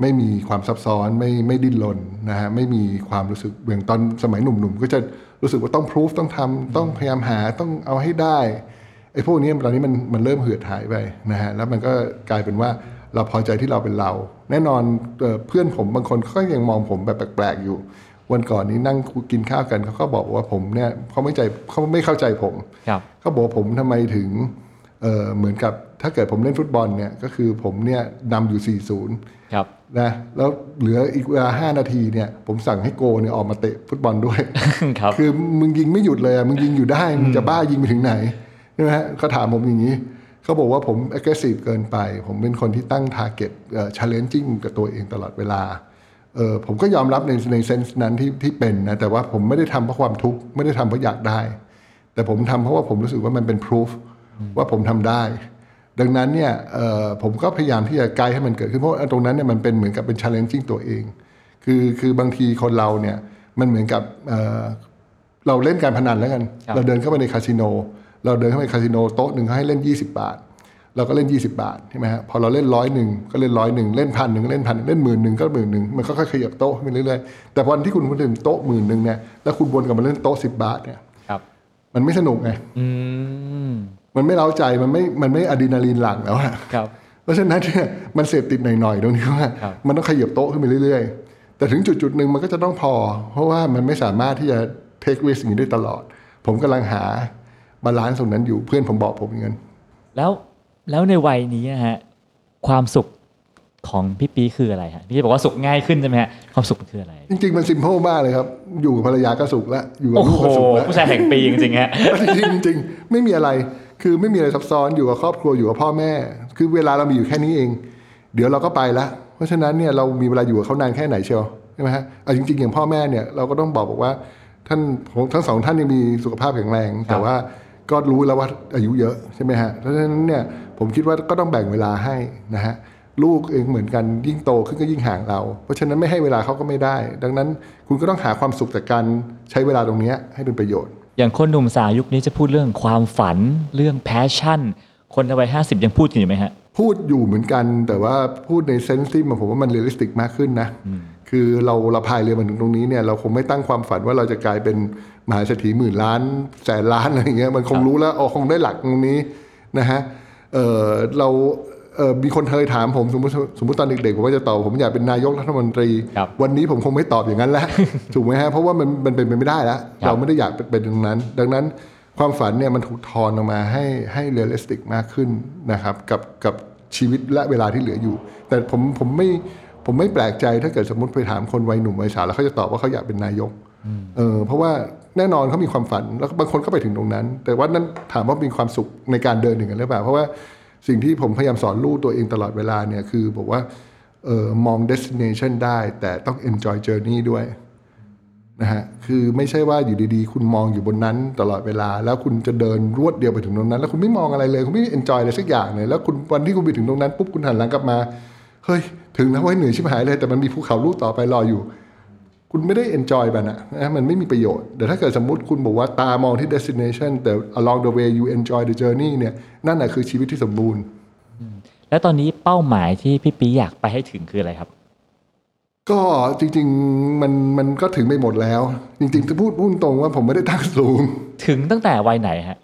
ไม่มีความซับซ้อนไม่ไม่ดิ้นรนนะฮะไม่มีความรู้สึกอย่างตอนสมัยหนุ่มๆก็จะรู้สึกว่าต้องพิสูจต้องทำต้องพยายามหาต้องเอาให้ได้ไอ้พวกนี้ตอนนี้มันมันเริ่มเหือดหายไปนะฮะแล้วมันก็กลายเป็นว่าเราพอใจที่เราเป็นเรา แน่นอนเอ่อเพื่อนผมบางคนก็ยังมองผมแบบแปลกๆอยู่ วันก่อนนี้นั่งกินข้าวกันเขาก็บอกว่าผมเนี่ยเขาไม่ใจเขาไม่เข้าใจผมครับเขาบอกว่าผมทำไมถึงเอ่อเหมือนกับถ้าเกิดผมเล่นฟุตบอลเนี่ยก็คือผมเนี่ยนำอยู่ 4-0ครับนะแล้วเหลืออีกเวลา 5 นาทีเนี่ยผมสั่งให้โกเนี่ยออกมาเตะฟุตบอลด้วยครับคือมึงยิงไม่หยุดเลยอะมึงยิงอยู่ได้ มึงจะบ้ายิงไปถึงไหนใช่ไหมฮะเขาถามผมอย่างนี้เขาบอกว่าผม aggressive เกินไป ผมเป็นคนที่ตั้ง target เอ่อ challenging กับตัวเองตลอดเวลา เออผมก็ยอมรับในในเซนส์นั้นที่ที่เป็นนะแต่ว่าผมไม่ได้ทำเพราะความทุกข์ไม่ได้ทำเพราะอยากได้ แต่ผมทำเพราะว่าผมรู้สึกว่ามันเป็น proof ว่าผมทำได้ ดังนั้นเนี่ยเอ่อผมก็พยายามที่จะไกด์ให้มันเกิดขึ้นเพราะว่าตรงนั้นเนี่ยมันเป็นเหมือนกับเป็น challenging ตัวเอง คือคือบางทีคนเราเนี่ยมันเหมือนกับเอ่อเราเล่นการพนันแล้วกันครับเราเดินเข้าไปในคาสิโน เราเดินเข้าไปคาสิโนโต๊ะหนึ่งเขาให้เล่น 20 บาท เราก็เล่น 20 บาทใช่ไหมฮะพอเราเล่นร้อยหนึ่งก็เล่นร้อยหนึ่งเล่นพันหนึ่งก็เล่นพันเล่นหมื่นหนึ่งก็หมื่นหนึ่งมันก็ค่อยๆขยับโต๊ะขึ้นไปเรื่อยๆแต่วันที่คุณมาถึงโต๊ะหมื่นหนึ่งเนี่ยแล้วคุณวนกลับมาเล่นโต๊ะ10บาทเนี่ยครับมันไม่สนุกไงอืมมันไม่เล้าใจมันไม่มันไม่อะดรีนาลีนหลั่งแล้วอะครับเพราะฉะนั้นเนี่ยมันเสพติดหน่อยๆตรงนี้ว่าครับมันต้องขยับโต๊ะขึ้นไปเรื่อยๆ แต่ถึงจุดจุดๆหนึ่งมันก็จะต้องพอ เพราะว่ามันไม่สามารถที่จะเทค risk อย่างนี้ได้ตลอด ผมกำลังหา balance ตรงนั้นอยู่เพื่อนผมบอกผมอย่างนั้นแล้ว แล้วในวัยนี้นะฮะความสุขของพี่ปีคืออะไรฮะพี่บอกว่าสุขง่ายขึ้นใช่ไหมฮะความสุขมันคืออะไร จริงๆมันซิมเ l ิลมากเลยครับ อยู่กับภรรยาก็สุขแล้วอยู่กับโอ้ลูกโหก็สุขแล้วผู้ชายแห่งปีจริงๆฮะจริงๆจริงๆไม่มีอะไรคือไม่มีอะไรซับซ้อนอยู่กับครอบครัวอยู่กับพ่อแม่ คือเวลาเรามีอยู่แค่นี้เอง เดี๋ยวเราก็ไปละเพราะฉะนั้นเนี่ยเรามีเวลาอยู่กับเขานานแค่ไหนเชียวใช่ไหมฮะเอาจริง ๆ อย่างพ่อแม่เนี่ยเราก็ต้องบอกบอกว่าท่านผมทั้งสองท่านยังมีสุขภาพแข็งแรง แต่ว่า ก็รู้แล้วว่าอายุเยอะใช่ไหมฮะเพราะฉะนั้นเนี่ยผมคิดว่าก็ต้องแบ่งเวลาให้นะฮะลูกเองเหมือนกันยิ่งโตขึ้นก็ยิ่งห่างเรา เพราะฉะนั้นไม่ให้เวลาเขาก็ไม่ได้ ดังนั้นคุณก็ต้องหาความสุขจากการใช้เวลาตรงเนี้ยให้เป็นประโยชน์ อย่างคนหนุ่มสาวยุคนี้จะพูดเรื่องความฝันเรื่อง passion คนในวัยห้าสิบยังพูดกันอยู่ไหมฮะ พูดอยู่เหมือนกันแต่ว่าพูดใน sense ที่มันผมว่ามัน realistic มากขึ้นนะคือเราเราพายเรือมาถึงตรงนี้เนี่ยเราคงไม่ตั้งความฝันว่าเราจะกลายเป็น มหาเศรษฐีหมื่นล้านแสนล้านอะไรอย่างเงี้ยมันคงรู้แล้วอ๋อคงได้หลักตรงนี้นะฮะเออเราเออมีคนเคยถามผมสมมติสมมติตอนเด็กๆผมว่าจะตอบผมอยากเป็นนายกรัฐมนตรีครับวันนี้ผมคงไม่ตอบอย่างนั้นแล้วถูกไหมฮะเพราะว่ามันมันเป็นไปไม่ได้แล้วครับเราไม่ได้อยากเป็นตรงนั้น ดังนั้นความฝันเนี่ยมันถูกทอนออกมาให้ให้ realistic มากขึ้นนะครับกับกับชีวิตและเวลาที่เหลืออยู่ แต่ผมผมไม่ผมไม่แปลกใจถ้าเกิดสมมติไปถามคนวัยหนุ่มวัยสาวแล้วเขาจะตอบว่าเขาอยากเป็นนายกเออเพราะว่า แน่นอนเขามีความฝัน แล้วบางคนก็ไปถึงตรงนั้น แต่ว่านั้นถามว่ามีความสุขในการเดินถึงกันหรือเปล่า เพราะว่าสิ่งที่ผมพยายามสอนลูกตัวเองตลอดเวลาเนี่ยคือบอกว่าออมอง destination ได้แต่ต้อง enjoy journey ด้วยนะฮะคือไม่ใช่ว่าอยู่ดีๆ คุณมองอยู่บนนั้นตลอดเวลา แล้วคุณจะเดินรวดเดียวไปถึงตรงนั้น แล้วคุณไม่มองอะไรเลย คุณไม่ enjoy อะไรสักอย่างเลยแล้วคุณวันที่คุณไปถึงตรงนั้นปุ๊บคุณหันหลังกลับมาเฮ้ยถึงแล้วเว้ยเหนื่อยชิบหายเลยแต่มันมีภูเขาลูกต่อไปรออยู่ คุณไม่ได้ enjoy มันอะนะมันไม่มีประโยชน์ แต่ถ้าเกิดสมมติคุณบอกว่าตามองที่ destination แต่ along the way you enjoy the journey เนี่ยนั่นแหละคือชีวิตที่สมบูรณ์ แล้วตอนนี้เป้าหมายที่พี่ปีอยากไปให้ถึงคืออะไรครับ ก็จริงๆมันมันก็ถึงไปหมดแล้ว จริงๆจะพูดพูดตรงว่าผมไม่ได้ตั้งสูง ถึงตั้งแต่วัยไหนฮะ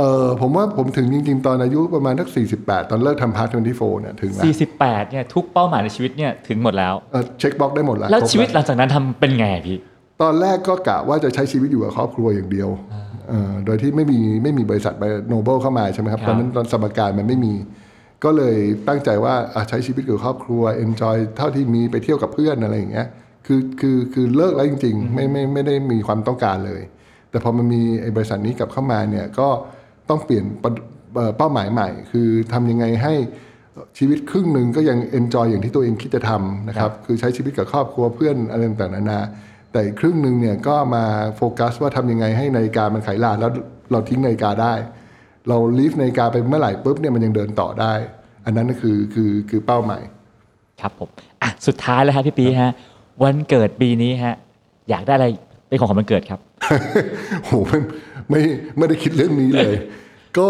เออผมว่าผมถึงจริง ๆ ตอนอายุประมาณสัก48 ตอนเลิกทำ Park 24เนี่ยถึงแล้ว48เนี่ยทุกเป้าหมายในชีวิตเนี่ยถึงหมดแล้วเออ check box ได้หมดแล้ว แล้วครบชีวิตหลังจากนั้นทำเป็นไงอะพี่ ตอนแรกก็กะว่าจะใช้ชีวิตอยู่กับครอบครัวอย่างเดียวเออโดยที่ไม่มีไม่มีบริษัท Noble เข้ามาใช่ไหมครับครับตอนนั้นตอนสมการมันไม่มี ก็เลยตั้งใจว่าอะใช้ชีวิตกับครอบครัว enjoy เท่าที่มีไปเที่ยวกับเพื่อนอะไรอย่างเงี้ยคือคือคือเลิกแล้วจริง ๆ ไม่ไม่ไม่ได้มีความต้องการเลย แต่พอมันมีไอ้บริษัทนี้กลับเข้ามาเนี่ยก็ ต้องเปลี่ยนปะเอ่อเป้าหมายใหม่ คือทำยังไงให้ชีวิตครึ่งหนึ่งก็ยัง enjoy อย่างที่ตัวเองคิดจะทำนะครับคือใช้ชีวิตกับครอบครัวเพื่อนอะไรต่างๆนานาแต่อีกครึ่งหนึ่งเนี่ยก็มาโฟกัสว่าทำยังไงให้นาฬิกามันไขลานแล้วเราทิ้งนาฬิกาได้ เราลีฟนาฬิกาไปเมื่อไหร่ปุ๊บเนี่ยมันยังเดินต่อได้ อันนั้นก็คือคือคือเป้าหมายครับผมอะสุดท้ายแล้วครับพี่ปีฮะวันเกิดปีนี้ฮะอยากได้อะไรเป็นของขวัญวันเกิดครับโห ไม่ไม่ไม่ได้คิดเรื่องนี้เลย ก็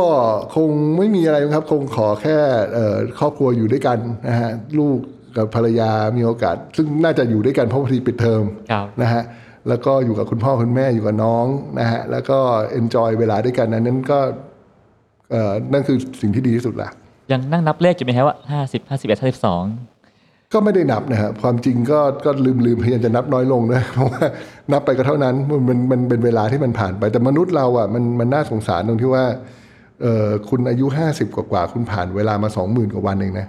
คงไม่มีอะไรครับ คงขอแค่เอ่อครอบครัวอยู่ด้วยกันนะฮะลูกกับภรรยามีโอกาส ซึ่งน่าจะอยู่ด้วยกันเพราะพอดีปิดเทอมครับนะฮะแล้วก็อยู่กับคุณพ่อคุณแม่อยู่กับน้องนะฮะแล้วก็เอนจอยเวลาด้วยกันอันนั้นก็เอ่อนั่นคือสิ่งที่ดีที่สุดละยังนั่งนับเลขอยู่ไหมฮะว่า50 51 52 ก็ไม่ได้นับนะฮะความจริงก็ก็ลืมลืมพยายามจะนับน้อยลงนะเพราะว่านับไปก็เท่านั้นมันมันเป็นเวลาที่มันผ่านไปแต่มนุษย์เราอะมันมันน่าสงสารตรงที่ว่าเออคุณอายุห้าสิบกว่าคุณผ่านเวลามาสองหมื่นกว่าวันเองนะ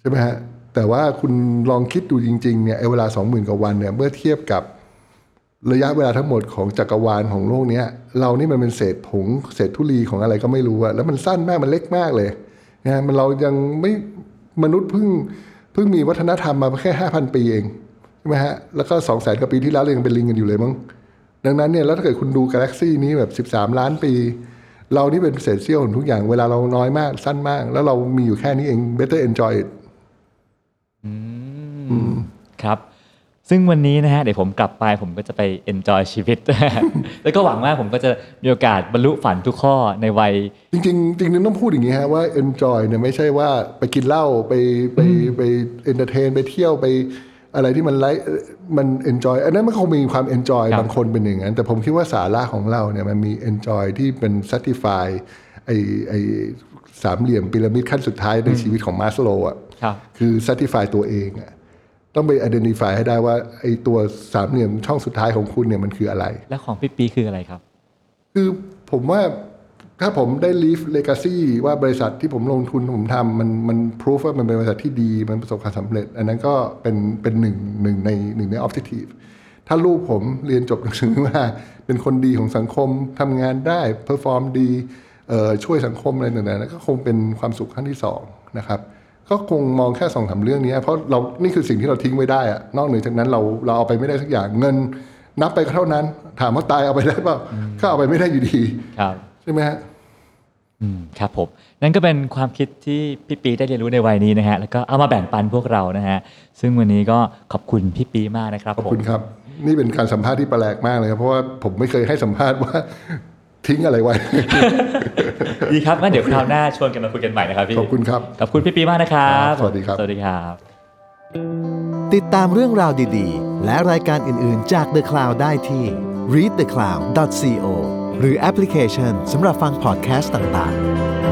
ใช่ไหมฮะแต่ว่าคุณลองคิดดูจริงๆเนี่ยไอ้เวลาสองหมื่นกว่าวันเนี่ยเมื่อเทียบกับระยะเวลาทั้งหมดของจักรวาลของโลกเนี้ยเรานี่มันเป็นเศษผงเศษธุลีของอะไรก็ไม่รู้อะแล้วมันสั้นมากมันเล็กมากเลยนะมันเรายังไม่มนุษย์เพิ่ง เพิ่งมีวัฒนธรรมมาแค่ห้าพันปีเองใช่ไหมฮะแล้วก็สองแสนกว่าปีที่แล้วเรายังเป็นลิงกันอยู่เลยมั้งดังนั้นเนี่ยแล้วถ้าเกิดคุณดูกาแล็กซี่นี้แบบสิบสามล้านปี เรานี่เป็นเศษเสี้ยวของทุกอย่างเวลาเราน้อยมากสั้นมาก แล้วเรามีอยู่แค่นี้เอง better enjoy it ครับ ซึ่งวันนี้นะฮะเดี๋ยวผมกลับไปผมก็จะไป enjoy ชีวิต แล้วก็หวังว่าผมก็จะมีโอกาสบรรลุฝันทุกข้อในวัย จริงๆจริงๆต้องพูดอย่างนี้ฮะว่า enjoy เนี่ยไม่ใช่ว่าไปกินเหล้าไปไปไป entertain ไปเที่ยวไปอะไรที่มันไลฟ์มัน enjoy อันนั้นมันคงมีความ enjoy ครับบางคนเป็นอย่างนั้น แต่ผมคิดว่าสาระของเราเนี่ยมันมี enjoy ที่เป็น satisfy ไอไอสามเหลี่ยมพีระมิดขั้นสุดท้ายในชีวิตของมาสโลอะครับคือ satisfy ตัวเองอะ ต้องไป identify ให้ได้ว่าไอตัวสามเหลี่ยมช่องสุดท้ายของคุณเนี่ยมันคืออะไร แล้วของพี่ปีคืออะไรครับ คือผมว่าถ้าผมได้ leave legacy ว่าบริษัทที่ผมลงทุนผมทำมันมัน proof ว่ามันเป็นบริษัทที่ดีมันประสบความสำเร็จ อันนั้นก็เป็นเป็นหนึ่งหนึ่งในหนึ่งใน objective ถ้าลูกผมเรียนจบหนังสือมาเป็นคนดีของสังคมทำงานได้ perform ดีเอ่อช่วยสังคมอะไรต่างๆก็คงเป็นความสุขขั้นที่สองนะครับ ก็คงมองแค่สองสามเรื่องนี้ เพราะเรานี่คือสิ่งที่เราทิ้งไว้ได้อะนอกเหนือจากนั้นเราเราเอาไปไม่ได้สักอย่างเงิน นับไปก็เท่านั้น ถามว่าตายเอาไปได้เปล่าก็เอาไปไม่ได้อยู่ดีครับใช่ไหมฮะอืมครับผมนั่นก็เป็นความคิดที่พี่ปีได้เรียนรู้ในวัยนี้นะฮะแล้วก็เอามาแบ่งปันพวกเรานะฮะซึ่งวันนี้ก็ขอบคุณพี่ปีมากนะครับขอบผมคุณครับ นี่เป็นการสัมภาษณ์ที่แปลกมากเลยครับเพราะว่าผมไม่เคยให้สัมภาษณ์ว่า ทิ้งอะไรไว้ ดีครับงั้นเดี๋ยวคราวหน้าชวนกันมาคุยกันใหม่นะครับพี่ ขอบคุณครับ ขอบคุณพี่ปีมากนะครับครับ สวัสดีครับ สวัสดีครับ ติดตามเรื่องราวดีๆ และรายการอื่นๆจาก The Cloud ได้ที่ readthecloud.co หรือแอปพลิเคชันสำหรับฟังพอดแคสต์ต่างๆ